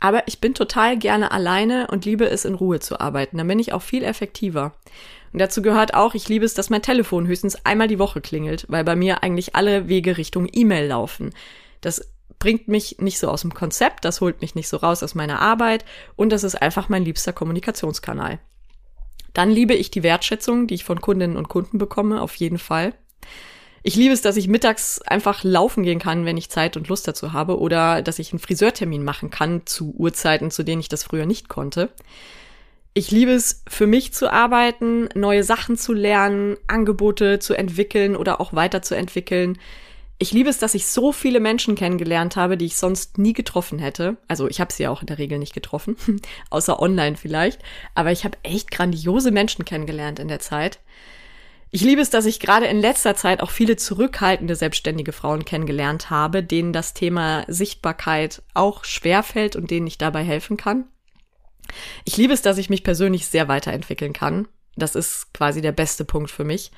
aber ich bin total gerne alleine und liebe es, in Ruhe zu arbeiten. Dann bin ich auch viel effektiver. Und dazu gehört auch, ich liebe es, dass mein Telefon höchstens einmal die Woche klingelt, weil bei mir eigentlich alle Wege Richtung E-Mail laufen. Das bringt mich nicht so aus dem Konzept, das holt mich nicht so raus aus meiner Arbeit und das ist einfach mein liebster Kommunikationskanal. Dann liebe ich die Wertschätzung, die ich von Kundinnen und Kunden bekomme, auf jeden Fall. Ich liebe es, dass ich mittags einfach laufen gehen kann, wenn ich Zeit und Lust dazu habe, oder dass ich einen Friseurtermin machen kann zu Uhrzeiten, zu denen ich das früher nicht konnte. Ich liebe es, für mich zu arbeiten, neue Sachen zu lernen, Angebote zu entwickeln oder auch weiterzuentwickeln ich liebe es, dass ich so viele Menschen kennengelernt habe, die ich sonst nie getroffen hätte. Also ich habe sie ja auch in der Regel nicht getroffen, außer online vielleicht. Aber ich habe echt grandiose Menschen kennengelernt in der Zeit. Ich liebe es, dass ich gerade in letzter Zeit auch viele zurückhaltende selbstständige Frauen kennengelernt habe, denen das Thema Sichtbarkeit auch schwerfällt und denen ich dabei helfen kann. Ich liebe es, dass ich mich persönlich sehr weiterentwickeln kann. Das ist quasi der beste Punkt für mich.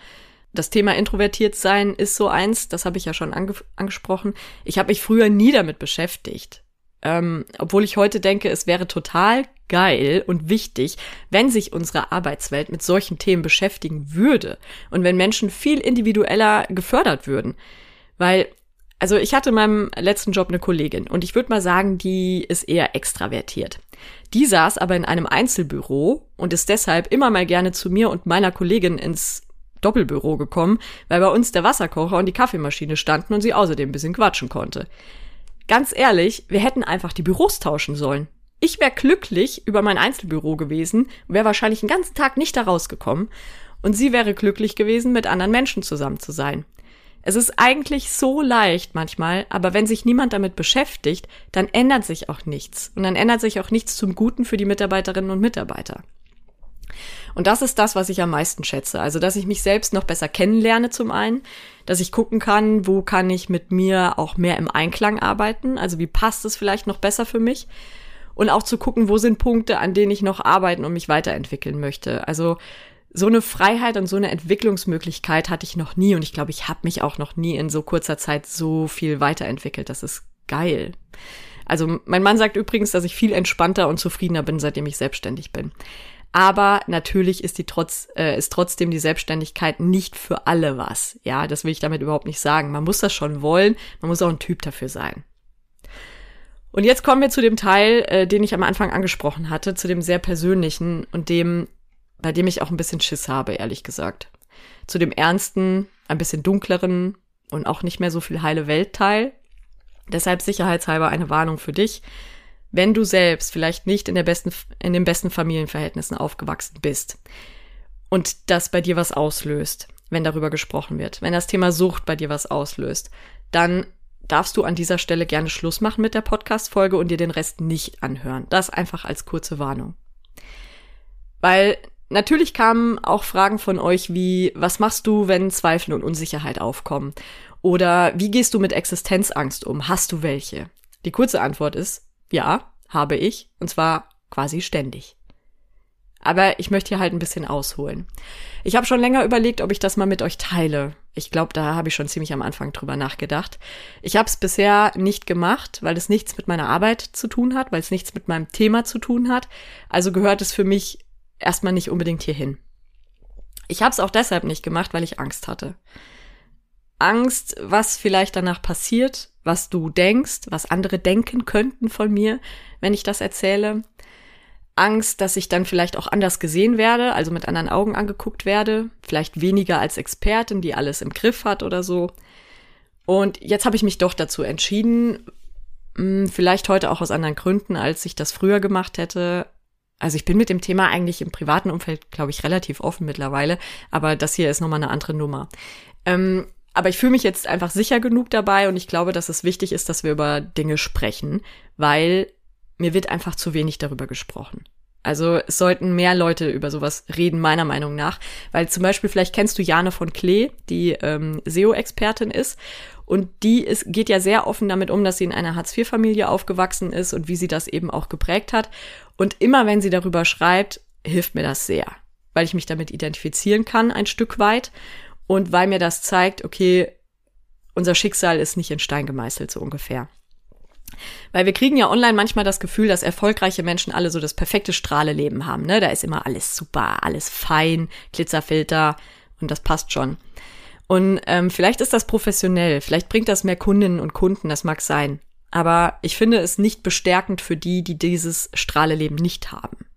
Das Thema introvertiert sein ist so eins, das habe ich ja schon ange angesprochen. Ich habe mich früher nie damit beschäftigt. Ähm, obwohl ich heute denke, es wäre total geil und wichtig, wenn sich unsere Arbeitswelt mit solchen Themen beschäftigen würde und wenn Menschen viel individueller gefördert würden. Weil, also ich hatte in meinem letzten Job eine Kollegin und ich würde mal sagen, die ist eher extravertiert. Die saß aber in einem Einzelbüro und ist deshalb immer mal gerne zu mir und meiner Kollegin ins Doppelbüro gekommen, weil bei uns der Wasserkocher und die Kaffeemaschine standen und sie außerdem ein bisschen quatschen konnte. Ganz ehrlich, wir hätten einfach die Büros tauschen sollen. Ich wäre glücklich über mein Einzelbüro gewesen, wäre wahrscheinlich den ganzen Tag nicht da rausgekommen und sie wäre glücklich gewesen, mit anderen Menschen zusammen zu sein. Es ist eigentlich so leicht manchmal, aber wenn sich niemand damit beschäftigt, dann ändert sich auch nichts. Und dann ändert sich auch nichts zum Guten für die Mitarbeiterinnen und Mitarbeiter. Und das ist das, was ich am meisten schätze. Also, dass ich mich selbst noch besser kennenlerne zum einen, dass ich gucken kann, wo kann ich mit mir auch mehr im Einklang arbeiten, also wie passt es vielleicht noch besser für mich. Und auch zu gucken, wo sind Punkte, an denen ich noch arbeiten und mich weiterentwickeln möchte. Also so eine Freiheit und so eine Entwicklungsmöglichkeit hatte ich noch nie und ich glaube, ich habe mich auch noch nie in so kurzer Zeit so viel weiterentwickelt. Das ist geil. Also mein Mann sagt übrigens, dass ich viel entspannter und zufriedener bin, seitdem ich selbstständig bin. Aber natürlich ist die trotz, äh, ist trotzdem die Selbstständigkeit nicht für alle was. Ja, das will ich damit überhaupt nicht sagen. Man muss das schon wollen, man muss auch ein Typ dafür sein. Und jetzt kommen wir zu dem Teil, äh, den ich am Anfang angesprochen hatte, zu dem sehr persönlichen und dem, bei dem ich auch ein bisschen Schiss habe, ehrlich gesagt. Zu dem ernsten, ein bisschen dunkleren und auch nicht mehr so viel heile Weltteil. Deshalb sicherheitshalber eine Warnung für dich wenn du selbst vielleicht nicht in, der besten, in den besten Familienverhältnissen aufgewachsen bist und das bei dir was auslöst, wenn darüber gesprochen wird, wenn das Thema Sucht bei dir was auslöst, dann darfst du an dieser Stelle gerne Schluss machen mit der Podcast-Folge und dir den Rest nicht anhören. Das einfach als kurze Warnung. Weil natürlich kamen auch Fragen von euch wie, was machst du, wenn Zweifel und Unsicherheit aufkommen? Oder wie gehst du mit Existenzangst um? Hast du welche? Die kurze Antwort ist, ja, habe ich, und zwar quasi ständig. Aber ich möchte hier halt ein bisschen ausholen. Ich habe schon länger überlegt, ob ich das mal mit euch teile. Ich glaube, da habe ich schon ziemlich am Anfang drüber nachgedacht. Ich habe es bisher nicht gemacht, weil es nichts mit meiner Arbeit zu tun hat, weil es nichts mit meinem Thema zu tun hat. Also gehört es für mich erstmal nicht unbedingt hierhin. Ich habe es auch deshalb nicht gemacht, weil ich Angst hatte. Angst, was vielleicht danach passiert, was du denkst, was andere denken könnten von mir, wenn ich das erzähle. Angst, dass ich dann vielleicht auch anders gesehen werde, also mit anderen Augen angeguckt werde, vielleicht weniger als Expertin, die alles im Griff hat oder so. Und jetzt habe ich mich doch dazu entschieden, hm, vielleicht heute auch aus anderen Gründen, als ich das früher gemacht hätte. Also ich bin mit dem Thema eigentlich im privaten Umfeld, glaube ich, relativ offen mittlerweile, aber das hier ist nochmal eine andere Nummer. Ähm, aber ich fühle mich jetzt einfach sicher genug dabei und ich glaube, dass es wichtig ist, dass wir über Dinge sprechen, weil mir wird einfach zu wenig darüber gesprochen. Also es sollten mehr Leute über sowas reden, meiner Meinung nach. Weil zum Beispiel, vielleicht kennst du Jane von Klee, die ähm, SEO-Expertin ist. Und die ist, geht ja sehr offen damit um, dass sie in einer Hartz-IV-Familie aufgewachsen ist und wie sie das eben auch geprägt hat. Und immer wenn sie darüber schreibt, hilft mir das sehr, weil ich mich damit identifizieren kann, ein Stück weit und weil mir das zeigt, okay, unser Schicksal ist nicht in Stein gemeißelt, so ungefähr. Weil wir kriegen ja online manchmal das Gefühl, dass erfolgreiche Menschen alle so das perfekte Strahleleben haben. Ne? Da ist immer alles super, alles fein, Glitzerfilter und das passt schon. Und ähm, vielleicht ist das professionell, vielleicht bringt das mehr Kundinnen und Kunden, das mag sein. Aber ich finde es nicht bestärkend für die, die dieses Strahleleben nicht haben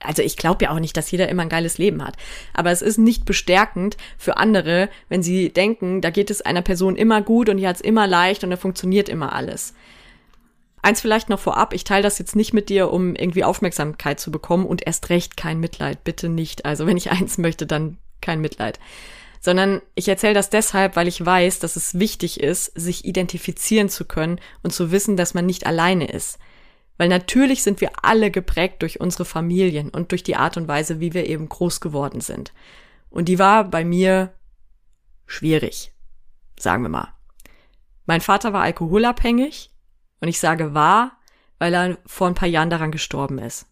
also ich glaube ja auch nicht, dass jeder immer ein geiles Leben hat. Aber es ist nicht bestärkend für andere, wenn sie denken, da geht es einer Person immer gut und die hat es immer leicht und da funktioniert immer alles. Eins vielleicht noch vorab, ich teile das jetzt nicht mit dir, um irgendwie Aufmerksamkeit zu bekommen und erst recht kein Mitleid, bitte nicht. Also wenn ich eins möchte, dann kein Mitleid. Sondern ich erzähle das deshalb, weil ich weiß, dass es wichtig ist, sich identifizieren zu können und zu wissen, dass man nicht alleine ist. Weil natürlich sind wir alle geprägt durch unsere Familien und durch die Art und Weise, wie wir eben groß geworden sind. Und die war bei mir schwierig, sagen wir mal. Mein Vater war alkoholabhängig und ich sage war, weil er vor ein paar Jahren daran gestorben ist.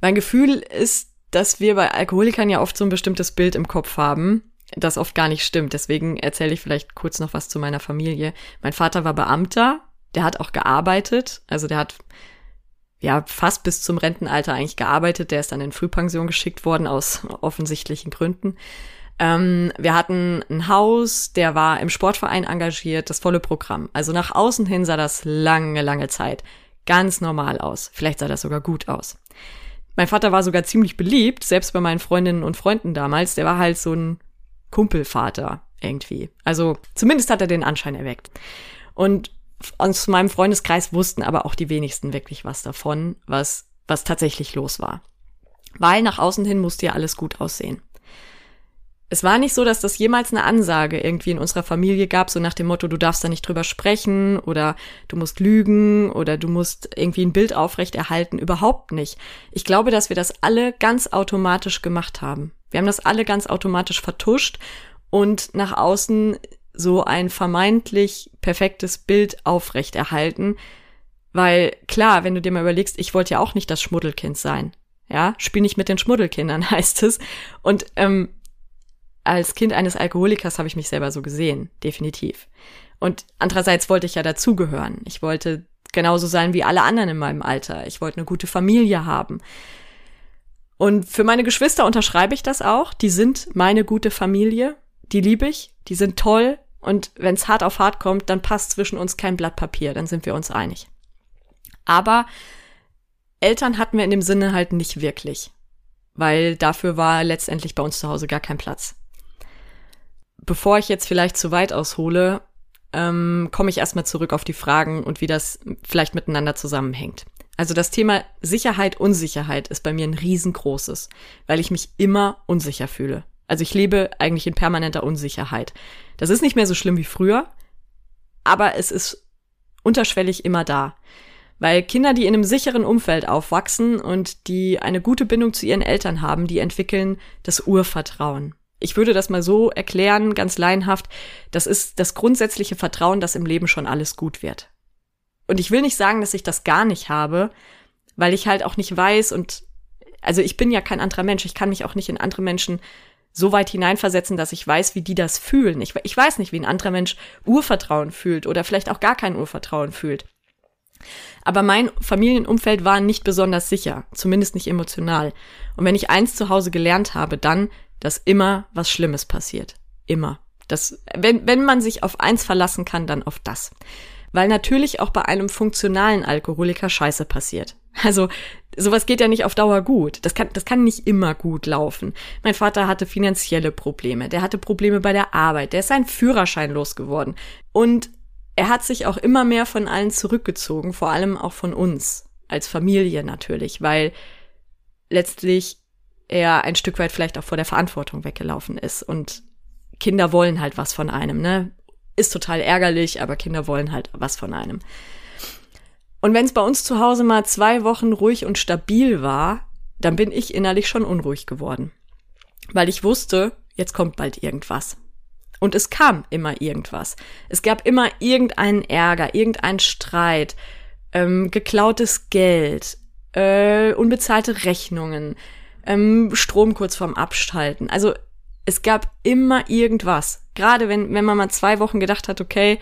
Mein Gefühl ist, dass wir bei Alkoholikern ja oft so ein bestimmtes Bild im Kopf haben, das oft gar nicht stimmt. Deswegen erzähle ich vielleicht kurz noch was zu meiner Familie. Mein Vater war Beamter der hat auch gearbeitet, also der hat ja fast bis zum Rentenalter eigentlich gearbeitet. Der ist dann in Frühpension geschickt worden aus offensichtlichen Gründen. Ähm, wir hatten ein Haus, der war im Sportverein engagiert, das volle Programm. Also nach außen hin sah das lange, lange Zeit ganz normal aus. Vielleicht sah das sogar gut aus. Mein Vater war sogar ziemlich beliebt, selbst bei meinen Freundinnen und Freunden damals. Der war halt so ein Kumpelvater irgendwie. Also zumindest hat er den Anschein erweckt. Und aus meinem Freundeskreis wussten aber auch die wenigsten wirklich was davon, was, was tatsächlich los war. Weil nach außen hin musste ja alles gut aussehen es war nicht so, dass das jemals eine Ansage irgendwie in unserer Familie gab, so nach dem Motto, du darfst da nicht drüber sprechen oder du musst lügen oder du musst irgendwie ein Bild aufrechterhalten. Überhaupt nicht. Ich glaube, dass wir das alle ganz automatisch gemacht haben. Wir haben das alle ganz automatisch vertuscht und nach außen so ein vermeintlich perfektes Bild aufrechterhalten. Weil klar, wenn du dir mal überlegst, ich wollte ja auch nicht das Schmuddelkind sein. Ja, spiel nicht mit den Schmuddelkindern, heißt es. Und ähm, als Kind eines Alkoholikers habe ich mich selber so gesehen, definitiv. Und andererseits wollte ich ja dazugehören. Ich wollte genauso sein wie alle anderen in meinem Alter. Ich wollte eine gute Familie haben. Und für meine Geschwister unterschreibe ich das auch. Die sind meine gute Familie. Die liebe ich. Die sind toll. Und wenn es hart auf hart kommt, dann passt zwischen uns kein Blatt Papier. Dann sind wir uns einig. Aber Eltern hatten wir in dem Sinne halt nicht wirklich. Weil dafür war letztendlich bei uns zu Hause gar kein Platz bevor ich jetzt vielleicht zu weit aushole, ähm, komme ich erstmal zurück auf die Fragen und wie das vielleicht miteinander zusammenhängt. Also das Thema Sicherheit, Unsicherheit ist bei mir ein riesengroßes, weil ich mich immer unsicher fühle. Also ich lebe eigentlich in permanenter Unsicherheit. Das ist nicht mehr so schlimm wie früher, aber es ist unterschwellig immer da. Weil Kinder, die in einem sicheren Umfeld aufwachsen und die eine gute Bindung zu ihren Eltern haben, die entwickeln das Urvertrauen ich würde das mal so erklären, ganz laienhaft, das ist das grundsätzliche Vertrauen, dass im Leben schon alles gut wird. Und ich will nicht sagen, dass ich das gar nicht habe, weil ich halt auch nicht weiß und also ich bin ja kein anderer Mensch, ich kann mich auch nicht in andere Menschen so weit hineinversetzen, dass ich weiß, wie die das fühlen. Ich, ich weiß nicht, wie ein anderer Mensch Urvertrauen fühlt oder vielleicht auch gar kein Urvertrauen fühlt. Aber mein Familienumfeld war nicht besonders sicher, zumindest nicht emotional. Und wenn ich eins zu Hause gelernt habe, dann, dass immer was Schlimmes passiert. Immer. Das, wenn, wenn man sich auf eins verlassen kann, dann auf das. Weil natürlich auch bei einem funktionalen Alkoholiker Scheiße passiert. Also sowas geht ja nicht auf Dauer gut. Das kann, das kann nicht immer gut laufen. Mein Vater hatte finanzielle Probleme. Der hatte Probleme bei der Arbeit. Der ist seinen Führerschein losgeworden. Und er hat sich auch immer mehr von allen zurückgezogen, vor allem auch von uns. Als Familie natürlich, weil letztlich er ein Stück weit vielleicht auch vor der Verantwortung weggelaufen ist. Und Kinder wollen halt was von einem, ne? Ist total ärgerlich, aber Kinder wollen halt was von einem. Und wenn es bei uns zu Hause mal zwei Wochen ruhig und stabil war, dann bin ich innerlich schon unruhig geworden. Weil ich wusste, jetzt kommt bald irgendwas. Und es kam immer irgendwas. Es gab immer irgendeinen Ärger, irgendeinen Streit, ähm, geklautes Geld, äh, unbezahlte Rechnungen, ähm, Strom kurz vorm Abschalten. Also es gab immer irgendwas. Gerade wenn, wenn man mal zwei Wochen gedacht hat, okay,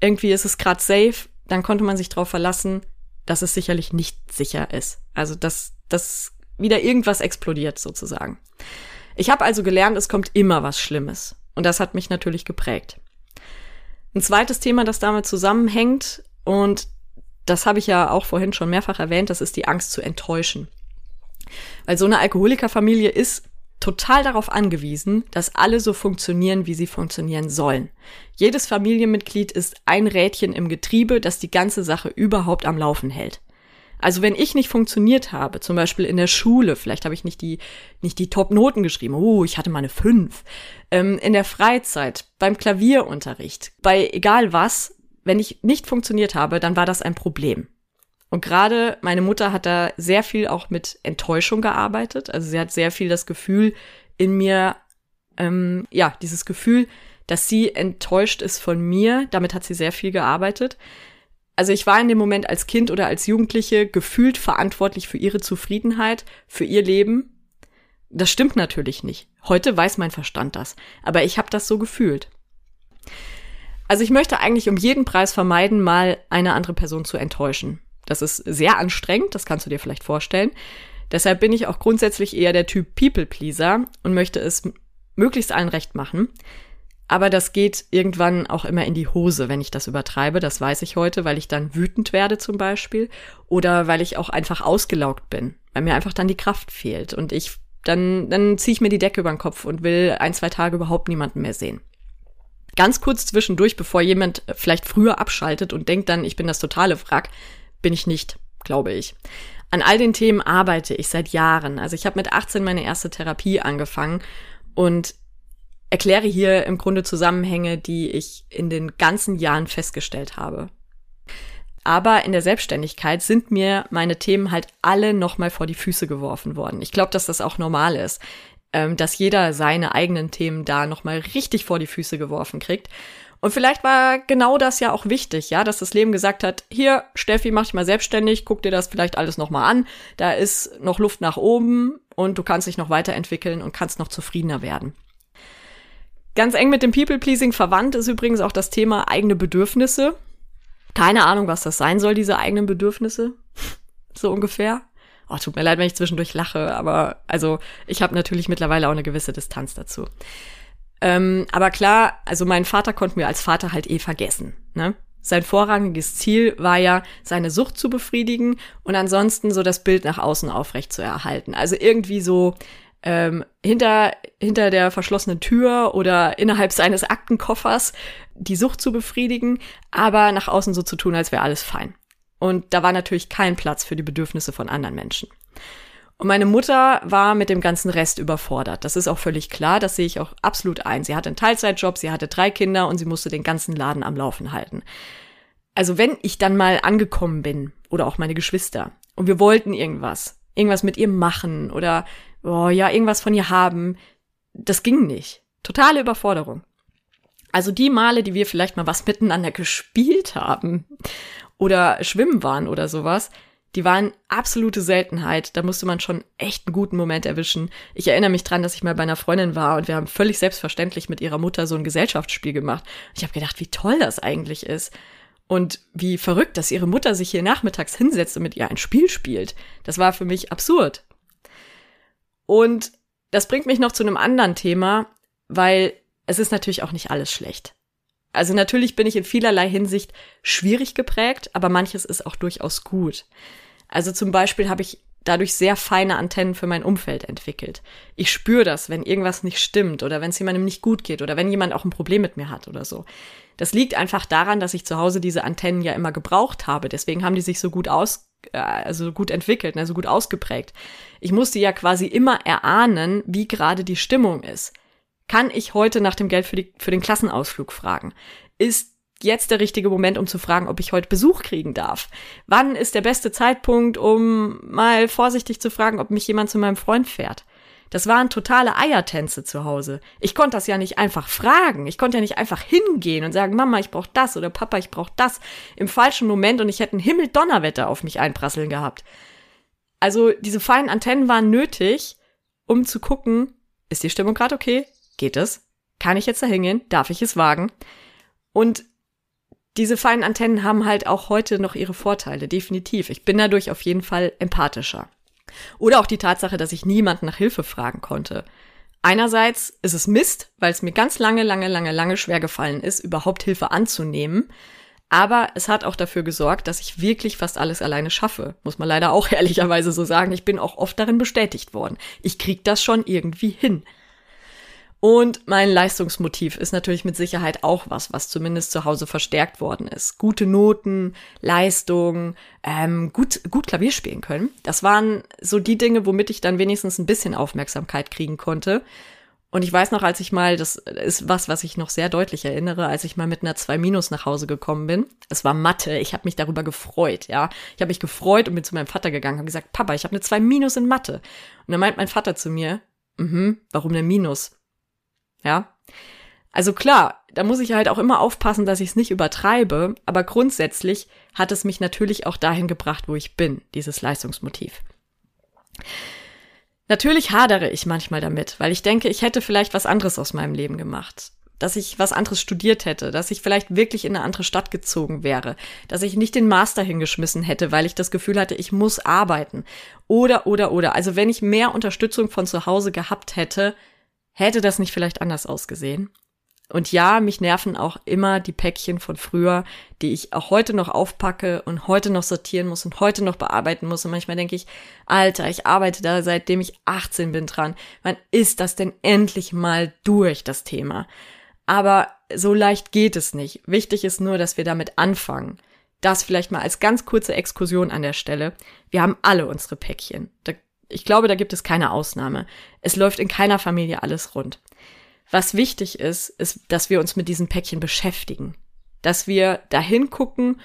irgendwie ist es gerade safe, dann konnte man sich darauf verlassen, dass es sicherlich nicht sicher ist. Also dass, dass wieder irgendwas explodiert sozusagen. Ich habe also gelernt, es kommt immer was Schlimmes. Und das hat mich natürlich geprägt. Ein zweites Thema, das damit zusammenhängt, und das habe ich ja auch vorhin schon mehrfach erwähnt, das ist die Angst zu enttäuschen. Weil so eine Alkoholikerfamilie ist total darauf angewiesen, dass alle so funktionieren, wie sie funktionieren sollen. Jedes Familienmitglied ist ein Rädchen im Getriebe, das die ganze Sache überhaupt am Laufen hält. Also wenn ich nicht funktioniert habe, zum Beispiel in der Schule, vielleicht habe ich nicht die, nicht die Top-Noten geschrieben, oh, ich hatte mal eine 5, ähm, in der Freizeit, beim Klavierunterricht, bei egal was, wenn ich nicht funktioniert habe, dann war das ein Problem. Und gerade meine Mutter hat da sehr viel auch mit Enttäuschung gearbeitet. Also sie hat sehr viel das Gefühl in mir, ähm, ja, dieses Gefühl, dass sie enttäuscht ist von mir. Damit hat sie sehr viel gearbeitet. Also ich war in dem Moment als Kind oder als Jugendliche gefühlt verantwortlich für ihre Zufriedenheit, für ihr Leben. Das stimmt natürlich nicht. Heute weiß mein Verstand das. Aber ich habe das so gefühlt. Also ich möchte eigentlich um jeden Preis vermeiden, mal eine andere Person zu enttäuschen. Das ist sehr anstrengend, das kannst du dir vielleicht vorstellen. Deshalb bin ich auch grundsätzlich eher der Typ People-Pleaser und möchte es möglichst allen recht machen. Aber das geht irgendwann auch immer in die Hose, wenn ich das übertreibe. Das weiß ich heute, weil ich dann wütend werde zum Beispiel. Oder weil ich auch einfach ausgelaugt bin, weil mir einfach dann die Kraft fehlt. Und ich dann, dann ziehe ich mir die Decke über den Kopf und will ein, zwei Tage überhaupt niemanden mehr sehen. Ganz kurz zwischendurch, bevor jemand vielleicht früher abschaltet und denkt dann, ich bin das totale Wrack, bin ich nicht, glaube ich. An all den Themen arbeite ich seit Jahren. Also ich habe mit 18 meine erste Therapie angefangen und erkläre hier im Grunde Zusammenhänge, die ich in den ganzen Jahren festgestellt habe. Aber in der Selbstständigkeit sind mir meine Themen halt alle nochmal vor die Füße geworfen worden. Ich glaube, dass das auch normal ist, ähm, dass jeder seine eigenen Themen da nochmal richtig vor die Füße geworfen kriegt. Und vielleicht war genau das ja auch wichtig, ja, dass das Leben gesagt hat, hier, Steffi, mach dich mal selbstständig, guck dir das vielleicht alles nochmal an. Da ist noch Luft nach oben und du kannst dich noch weiterentwickeln und kannst noch zufriedener werden. Ganz eng mit dem People-Pleasing verwandt ist übrigens auch das Thema eigene Bedürfnisse. Keine Ahnung, was das sein soll, diese eigenen Bedürfnisse. so ungefähr. Oh, tut mir leid, wenn ich zwischendurch lache, aber also ich habe natürlich mittlerweile auch eine gewisse Distanz dazu. Ähm, aber klar, also mein Vater konnte mir als Vater halt eh vergessen. Ne? Sein vorrangiges Ziel war ja, seine Sucht zu befriedigen und ansonsten so das Bild nach außen aufrecht zu erhalten. Also irgendwie so ähm, hinter, hinter der verschlossenen Tür oder innerhalb seines Aktenkoffers die Sucht zu befriedigen, aber nach außen so zu tun, als wäre alles fein. Und da war natürlich kein Platz für die Bedürfnisse von anderen Menschen. Und meine Mutter war mit dem ganzen Rest überfordert. Das ist auch völlig klar, das sehe ich auch absolut ein. Sie hatte einen Teilzeitjob, sie hatte drei Kinder und sie musste den ganzen Laden am Laufen halten. Also wenn ich dann mal angekommen bin oder auch meine Geschwister und wir wollten irgendwas, irgendwas mit ihr machen oder oh ja, irgendwas von ihr haben. Das ging nicht. Totale Überforderung. Also die Male, die wir vielleicht mal was miteinander gespielt haben oder schwimmen waren oder sowas, die waren absolute Seltenheit. Da musste man schon echt einen guten Moment erwischen. Ich erinnere mich dran, dass ich mal bei einer Freundin war und wir haben völlig selbstverständlich mit ihrer Mutter so ein Gesellschaftsspiel gemacht. Ich habe gedacht, wie toll das eigentlich ist. Und wie verrückt, dass ihre Mutter sich hier nachmittags hinsetzt und mit ihr ein Spiel spielt. Das war für mich absurd. Und das bringt mich noch zu einem anderen Thema, weil es ist natürlich auch nicht alles schlecht. Also natürlich bin ich in vielerlei Hinsicht schwierig geprägt, aber manches ist auch durchaus gut. Also zum Beispiel habe ich dadurch sehr feine Antennen für mein Umfeld entwickelt. Ich spüre das, wenn irgendwas nicht stimmt oder wenn es jemandem nicht gut geht oder wenn jemand auch ein Problem mit mir hat oder so. Das liegt einfach daran, dass ich zu Hause diese Antennen ja immer gebraucht habe. Deswegen haben die sich so gut aus, äh, also gut entwickelt, also gut ausgeprägt. Ich musste ja quasi immer erahnen, wie gerade die Stimmung ist. Kann ich heute nach dem Geld für, die, für den Klassenausflug fragen? Ist jetzt der richtige Moment, um zu fragen, ob ich heute Besuch kriegen darf? Wann ist der beste Zeitpunkt, um mal vorsichtig zu fragen, ob mich jemand zu meinem Freund fährt? Das waren totale Eiertänze zu Hause. Ich konnte das ja nicht einfach fragen. Ich konnte ja nicht einfach hingehen und sagen, Mama, ich brauche das oder Papa, ich brauche das im falschen Moment und ich hätte ein Himmeldonnerwetter auf mich einprasseln gehabt. Also diese feinen Antennen waren nötig, um zu gucken, ist die Stimmung gerade okay? Geht es? Kann ich jetzt da hingehen? Darf ich es wagen? Und diese feinen Antennen haben halt auch heute noch ihre Vorteile, definitiv. Ich bin dadurch auf jeden Fall empathischer. Oder auch die Tatsache, dass ich niemanden nach Hilfe fragen konnte. Einerseits ist es Mist, weil es mir ganz lange, lange, lange, lange schwer gefallen ist, überhaupt Hilfe anzunehmen. Aber es hat auch dafür gesorgt, dass ich wirklich fast alles alleine schaffe. Muss man leider auch ehrlicherweise so sagen. Ich bin auch oft darin bestätigt worden. Ich krieg das schon irgendwie hin. Und mein Leistungsmotiv ist natürlich mit Sicherheit auch was, was zumindest zu Hause verstärkt worden ist. Gute Noten, Leistung, ähm, gut, gut Klavier spielen können. Das waren so die Dinge, womit ich dann wenigstens ein bisschen Aufmerksamkeit kriegen konnte. Und ich weiß noch, als ich mal, das ist was, was ich noch sehr deutlich erinnere, als ich mal mit einer 2 Minus nach Hause gekommen bin. Es war Mathe. Ich habe mich darüber gefreut, ja. Ich habe mich gefreut und bin zu meinem Vater gegangen, habe gesagt, Papa, ich habe eine 2 Minus in Mathe. Und dann meint mein Vater zu mir, mhm, warum eine Minus? Ja. Also klar, da muss ich halt auch immer aufpassen, dass ich es nicht übertreibe, aber grundsätzlich hat es mich natürlich auch dahin gebracht, wo ich bin, dieses Leistungsmotiv. Natürlich hadere ich manchmal damit, weil ich denke, ich hätte vielleicht was anderes aus meinem Leben gemacht. Dass ich was anderes studiert hätte, dass ich vielleicht wirklich in eine andere Stadt gezogen wäre, dass ich nicht den Master hingeschmissen hätte, weil ich das Gefühl hatte, ich muss arbeiten. Oder, oder, oder. Also wenn ich mehr Unterstützung von zu Hause gehabt hätte, Hätte das nicht vielleicht anders ausgesehen? Und ja, mich nerven auch immer die Päckchen von früher, die ich auch heute noch aufpacke und heute noch sortieren muss und heute noch bearbeiten muss. Und manchmal denke ich, Alter, ich arbeite da seitdem ich 18 bin dran. Wann ist das denn endlich mal durch, das Thema? Aber so leicht geht es nicht. Wichtig ist nur, dass wir damit anfangen. Das vielleicht mal als ganz kurze Exkursion an der Stelle. Wir haben alle unsere Päckchen. Da, ich glaube, da gibt es keine Ausnahme. Es läuft in keiner Familie alles rund. Was wichtig ist, ist, dass wir uns mit diesen Päckchen beschäftigen. Dass wir dahin gucken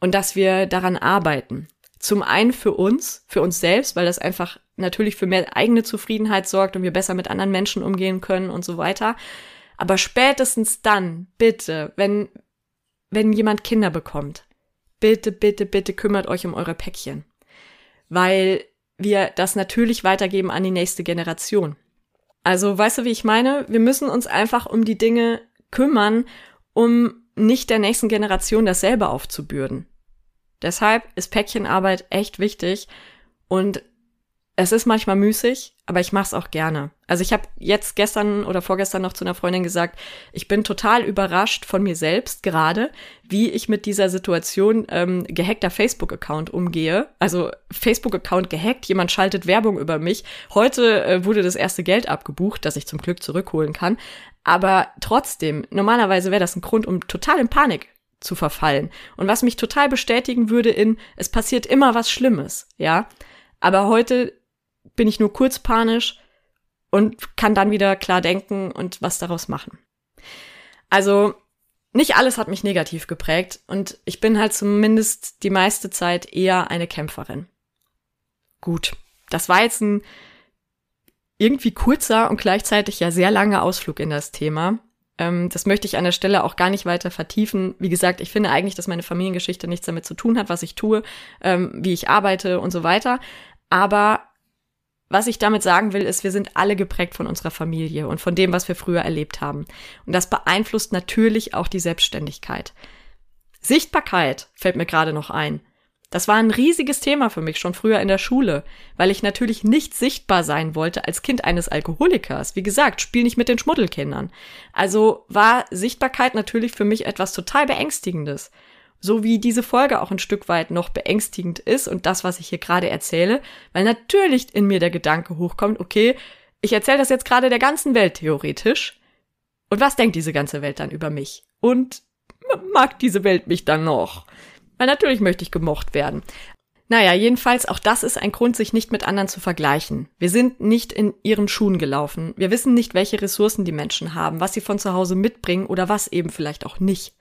und dass wir daran arbeiten. Zum einen für uns, für uns selbst, weil das einfach natürlich für mehr eigene Zufriedenheit sorgt und wir besser mit anderen Menschen umgehen können und so weiter. Aber spätestens dann, bitte, wenn, wenn jemand Kinder bekommt, bitte, bitte, bitte kümmert euch um eure Päckchen. Weil wir das natürlich weitergeben an die nächste Generation. Also, weißt du, wie ich meine? Wir müssen uns einfach um die Dinge kümmern, um nicht der nächsten Generation dasselbe aufzubürden. Deshalb ist Päckchenarbeit echt wichtig und es ist manchmal müßig, aber ich mache es auch gerne. Also ich habe jetzt gestern oder vorgestern noch zu einer Freundin gesagt, ich bin total überrascht von mir selbst gerade, wie ich mit dieser Situation ähm, gehackter Facebook-Account umgehe. Also Facebook-Account gehackt, jemand schaltet Werbung über mich. Heute äh, wurde das erste Geld abgebucht, das ich zum Glück zurückholen kann. Aber trotzdem, normalerweise wäre das ein Grund, um total in Panik zu verfallen. Und was mich total bestätigen würde in, es passiert immer was Schlimmes, ja. Aber heute bin ich nur kurz panisch und kann dann wieder klar denken und was daraus machen. Also nicht alles hat mich negativ geprägt und ich bin halt zumindest die meiste Zeit eher eine Kämpferin. Gut, das war jetzt ein irgendwie kurzer und gleichzeitig ja sehr langer Ausflug in das Thema. Ähm, das möchte ich an der Stelle auch gar nicht weiter vertiefen. Wie gesagt, ich finde eigentlich, dass meine Familiengeschichte nichts damit zu tun hat, was ich tue, ähm, wie ich arbeite und so weiter. Aber was ich damit sagen will, ist, wir sind alle geprägt von unserer Familie und von dem, was wir früher erlebt haben. Und das beeinflusst natürlich auch die Selbstständigkeit. Sichtbarkeit fällt mir gerade noch ein. Das war ein riesiges Thema für mich schon früher in der Schule, weil ich natürlich nicht sichtbar sein wollte als Kind eines Alkoholikers. Wie gesagt, spiel nicht mit den Schmuddelkindern. Also war Sichtbarkeit natürlich für mich etwas total Beängstigendes so wie diese Folge auch ein Stück weit noch beängstigend ist und das, was ich hier gerade erzähle, weil natürlich in mir der Gedanke hochkommt, okay, ich erzähle das jetzt gerade der ganzen Welt theoretisch. Und was denkt diese ganze Welt dann über mich? Und mag diese Welt mich dann noch? Weil natürlich möchte ich gemocht werden. Naja, jedenfalls, auch das ist ein Grund, sich nicht mit anderen zu vergleichen. Wir sind nicht in ihren Schuhen gelaufen. Wir wissen nicht, welche Ressourcen die Menschen haben, was sie von zu Hause mitbringen oder was eben vielleicht auch nicht.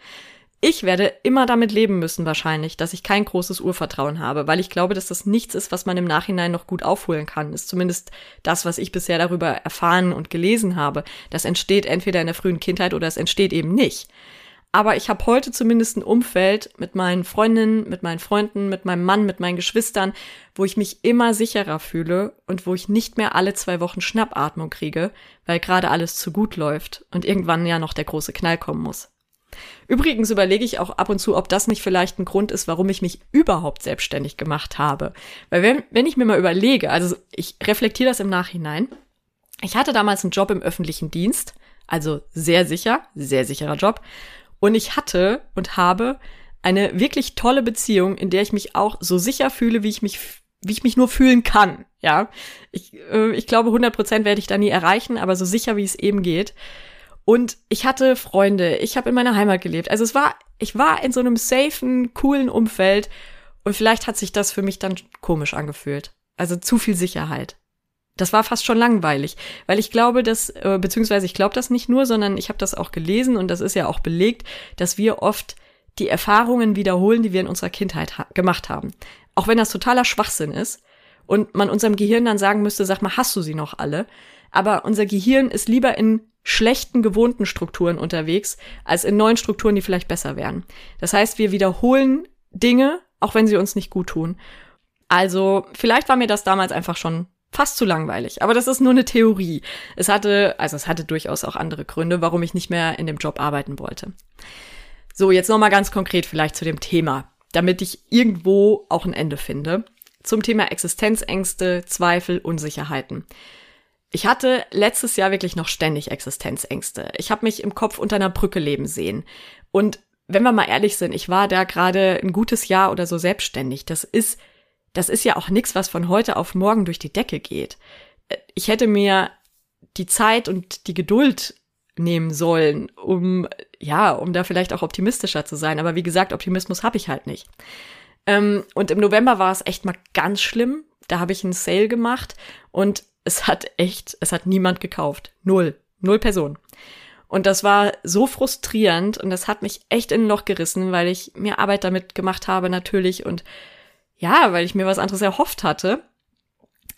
Ich werde immer damit leben müssen wahrscheinlich, dass ich kein großes Urvertrauen habe, weil ich glaube, dass das nichts ist, was man im Nachhinein noch gut aufholen kann. Ist zumindest das, was ich bisher darüber erfahren und gelesen habe. Das entsteht entweder in der frühen Kindheit oder es entsteht eben nicht. Aber ich habe heute zumindest ein Umfeld mit meinen Freundinnen, mit meinen Freunden, mit meinem Mann, mit meinen Geschwistern, wo ich mich immer sicherer fühle und wo ich nicht mehr alle zwei Wochen Schnappatmung kriege, weil gerade alles zu gut läuft und irgendwann ja noch der große Knall kommen muss. Übrigens überlege ich auch ab und zu, ob das nicht vielleicht ein Grund ist, warum ich mich überhaupt selbstständig gemacht habe. Weil wenn, wenn ich mir mal überlege, also ich reflektiere das im Nachhinein, ich hatte damals einen Job im öffentlichen Dienst, also sehr sicher, sehr sicherer Job. Und ich hatte und habe eine wirklich tolle Beziehung, in der ich mich auch so sicher fühle, wie ich mich, wie ich mich nur fühlen kann. Ja, ich, äh, ich glaube, 100 Prozent werde ich da nie erreichen, aber so sicher, wie es eben geht. Und ich hatte Freunde, ich habe in meiner Heimat gelebt. Also es war, ich war in so einem safen, coolen Umfeld und vielleicht hat sich das für mich dann komisch angefühlt. Also zu viel Sicherheit. Das war fast schon langweilig, weil ich glaube, dass, äh, beziehungsweise ich glaube das nicht nur, sondern ich habe das auch gelesen und das ist ja auch belegt, dass wir oft die Erfahrungen wiederholen, die wir in unserer Kindheit ha gemacht haben. Auch wenn das totaler Schwachsinn ist und man unserem Gehirn dann sagen müsste, sag mal, hast du sie noch alle? Aber unser Gehirn ist lieber in schlechten gewohnten Strukturen unterwegs, als in neuen Strukturen, die vielleicht besser wären. Das heißt, wir wiederholen Dinge, auch wenn sie uns nicht gut tun. Also, vielleicht war mir das damals einfach schon fast zu langweilig. Aber das ist nur eine Theorie. Es hatte, also es hatte durchaus auch andere Gründe, warum ich nicht mehr in dem Job arbeiten wollte. So, jetzt nochmal ganz konkret vielleicht zu dem Thema, damit ich irgendwo auch ein Ende finde. Zum Thema Existenzängste, Zweifel, Unsicherheiten. Ich hatte letztes Jahr wirklich noch ständig Existenzängste. Ich habe mich im Kopf unter einer Brücke leben sehen. Und wenn wir mal ehrlich sind, ich war da gerade ein gutes Jahr oder so selbstständig. Das ist, das ist ja auch nichts, was von heute auf morgen durch die Decke geht. Ich hätte mir die Zeit und die Geduld nehmen sollen, um ja, um da vielleicht auch optimistischer zu sein. Aber wie gesagt, Optimismus habe ich halt nicht. Ähm, und im November war es echt mal ganz schlimm. Da habe ich einen Sale gemacht und es hat echt, es hat niemand gekauft. Null. Null Personen. Und das war so frustrierend und das hat mich echt in ein Loch gerissen, weil ich mir Arbeit damit gemacht habe natürlich und ja, weil ich mir was anderes erhofft hatte.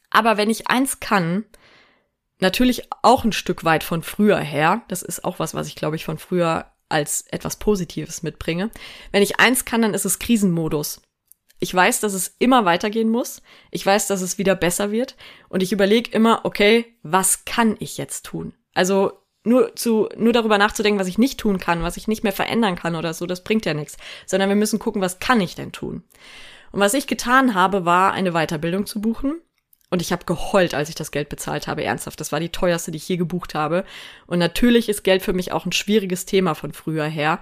Aber wenn ich eins kann, natürlich auch ein Stück weit von früher her, das ist auch was, was ich glaube ich von früher als etwas Positives mitbringe. Wenn ich eins kann, dann ist es Krisenmodus. Ich weiß, dass es immer weitergehen muss. Ich weiß, dass es wieder besser wird. Und ich überlege immer, okay, was kann ich jetzt tun? Also nur zu, nur darüber nachzudenken, was ich nicht tun kann, was ich nicht mehr verändern kann oder so, das bringt ja nichts. Sondern wir müssen gucken, was kann ich denn tun? Und was ich getan habe, war eine Weiterbildung zu buchen. Und ich habe geheult, als ich das Geld bezahlt habe, ernsthaft. Das war die teuerste, die ich je gebucht habe. Und natürlich ist Geld für mich auch ein schwieriges Thema von früher her.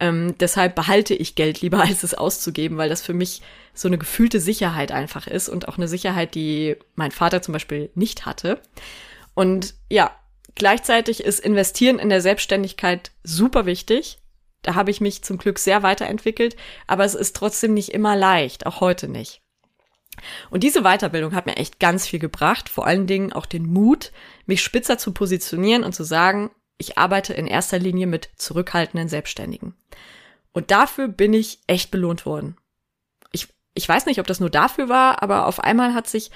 Ähm, deshalb behalte ich Geld lieber, als es auszugeben, weil das für mich so eine gefühlte Sicherheit einfach ist und auch eine Sicherheit, die mein Vater zum Beispiel nicht hatte. Und ja, gleichzeitig ist Investieren in der Selbstständigkeit super wichtig. Da habe ich mich zum Glück sehr weiterentwickelt, aber es ist trotzdem nicht immer leicht, auch heute nicht. Und diese Weiterbildung hat mir echt ganz viel gebracht, vor allen Dingen auch den Mut, mich spitzer zu positionieren und zu sagen, ich arbeite in erster Linie mit zurückhaltenden Selbstständigen. Und dafür bin ich echt belohnt worden. Ich, ich weiß nicht, ob das nur dafür war, aber auf einmal hat sich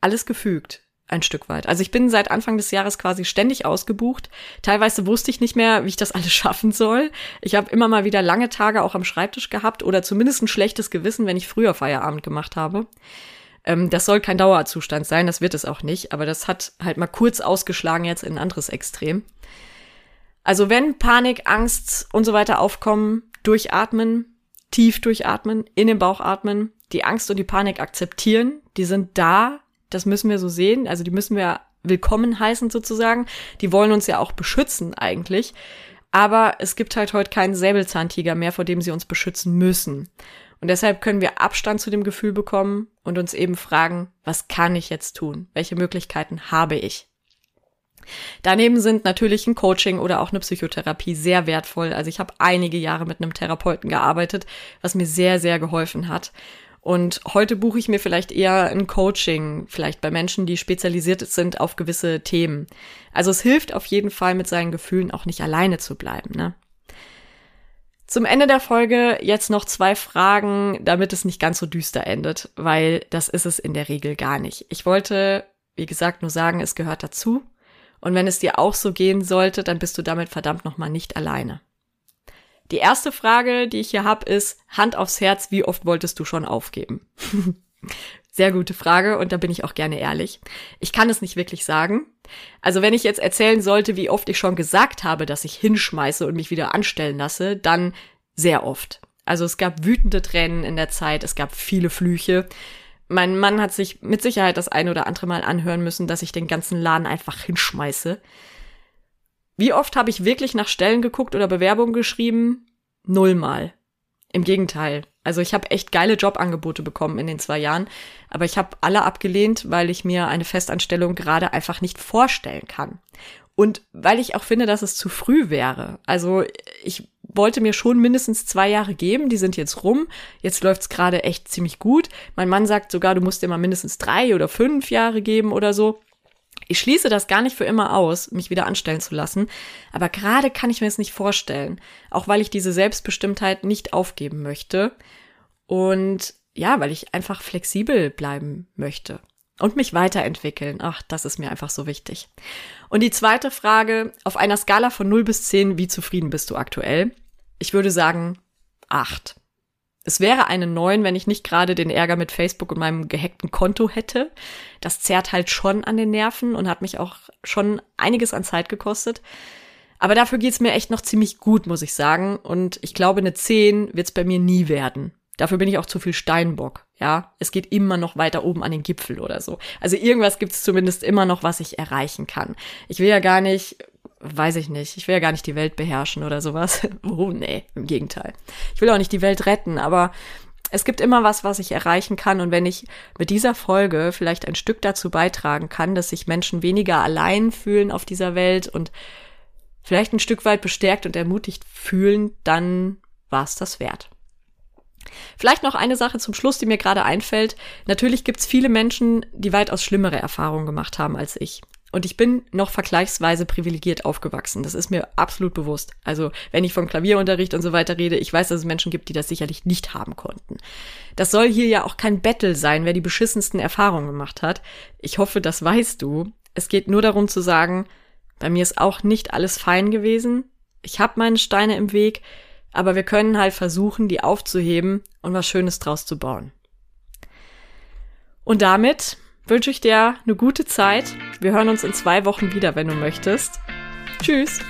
alles gefügt. Ein Stück weit. Also ich bin seit Anfang des Jahres quasi ständig ausgebucht. Teilweise wusste ich nicht mehr, wie ich das alles schaffen soll. Ich habe immer mal wieder lange Tage auch am Schreibtisch gehabt oder zumindest ein schlechtes Gewissen, wenn ich früher Feierabend gemacht habe. Ähm, das soll kein Dauerzustand sein, das wird es auch nicht, aber das hat halt mal kurz ausgeschlagen jetzt in ein anderes Extrem. Also wenn Panik, Angst und so weiter aufkommen, durchatmen, tief durchatmen, in den Bauch atmen, die Angst und die Panik akzeptieren, die sind da, das müssen wir so sehen, also die müssen wir willkommen heißen sozusagen, die wollen uns ja auch beschützen eigentlich, aber es gibt halt heute keinen Säbelzahntiger mehr, vor dem sie uns beschützen müssen. Und deshalb können wir Abstand zu dem Gefühl bekommen und uns eben fragen, was kann ich jetzt tun? Welche Möglichkeiten habe ich? Daneben sind natürlich ein Coaching oder auch eine Psychotherapie sehr wertvoll. Also ich habe einige Jahre mit einem Therapeuten gearbeitet, was mir sehr, sehr geholfen hat. Und heute buche ich mir vielleicht eher ein Coaching, vielleicht bei Menschen, die spezialisiert sind auf gewisse Themen. Also es hilft auf jeden Fall, mit seinen Gefühlen auch nicht alleine zu bleiben. Ne? Zum Ende der Folge jetzt noch zwei Fragen, damit es nicht ganz so düster endet, weil das ist es in der Regel gar nicht. Ich wollte, wie gesagt, nur sagen, es gehört dazu. Und wenn es dir auch so gehen sollte, dann bist du damit verdammt nochmal nicht alleine. Die erste Frage, die ich hier habe, ist Hand aufs Herz, wie oft wolltest du schon aufgeben? Sehr gute Frage und da bin ich auch gerne ehrlich. Ich kann es nicht wirklich sagen. Also wenn ich jetzt erzählen sollte, wie oft ich schon gesagt habe, dass ich hinschmeiße und mich wieder anstellen lasse, dann sehr oft. Also es gab wütende Tränen in der Zeit, es gab viele Flüche. Mein Mann hat sich mit Sicherheit das eine oder andere Mal anhören müssen, dass ich den ganzen Laden einfach hinschmeiße. Wie oft habe ich wirklich nach Stellen geguckt oder Bewerbungen geschrieben? Nullmal. Im Gegenteil. Also ich habe echt geile Jobangebote bekommen in den zwei Jahren, aber ich habe alle abgelehnt, weil ich mir eine Festanstellung gerade einfach nicht vorstellen kann. Und weil ich auch finde, dass es zu früh wäre. Also ich wollte mir schon mindestens zwei Jahre geben, die sind jetzt rum. Jetzt läuft's gerade echt ziemlich gut. Mein Mann sagt sogar, du musst dir mal mindestens drei oder fünf Jahre geben oder so. Ich schließe das gar nicht für immer aus, mich wieder anstellen zu lassen, aber gerade kann ich mir es nicht vorstellen, auch weil ich diese Selbstbestimmtheit nicht aufgeben möchte und ja, weil ich einfach flexibel bleiben möchte und mich weiterentwickeln. Ach, das ist mir einfach so wichtig. Und die zweite Frage, auf einer Skala von 0 bis 10, wie zufrieden bist du aktuell? Ich würde sagen, 8. Es wäre eine 9, wenn ich nicht gerade den Ärger mit Facebook und meinem gehackten Konto hätte. Das zerrt halt schon an den Nerven und hat mich auch schon einiges an Zeit gekostet. Aber dafür geht's mir echt noch ziemlich gut, muss ich sagen. Und ich glaube, eine 10 wird's bei mir nie werden. Dafür bin ich auch zu viel Steinbock. Ja, es geht immer noch weiter oben an den Gipfel oder so. Also irgendwas gibt es zumindest immer noch, was ich erreichen kann. Ich will ja gar nicht, weiß ich nicht, ich will ja gar nicht die Welt beherrschen oder sowas. oh, nee, im Gegenteil. Ich will auch nicht die Welt retten, aber es gibt immer was, was ich erreichen kann. Und wenn ich mit dieser Folge vielleicht ein Stück dazu beitragen kann, dass sich Menschen weniger allein fühlen auf dieser Welt und vielleicht ein Stück weit bestärkt und ermutigt fühlen, dann war es das wert. Vielleicht noch eine Sache zum Schluss, die mir gerade einfällt. Natürlich gibt es viele Menschen, die weitaus schlimmere Erfahrungen gemacht haben als ich. Und ich bin noch vergleichsweise privilegiert aufgewachsen. Das ist mir absolut bewusst. Also, wenn ich vom Klavierunterricht und so weiter rede, ich weiß, dass es Menschen gibt, die das sicherlich nicht haben konnten. Das soll hier ja auch kein Battle sein, wer die beschissensten Erfahrungen gemacht hat. Ich hoffe, das weißt du. Es geht nur darum zu sagen, bei mir ist auch nicht alles fein gewesen. Ich habe meine Steine im Weg, aber wir können halt versuchen, die aufzuheben und was Schönes draus zu bauen. Und damit wünsche ich dir eine gute Zeit. Wir hören uns in zwei Wochen wieder, wenn du möchtest. Tschüss.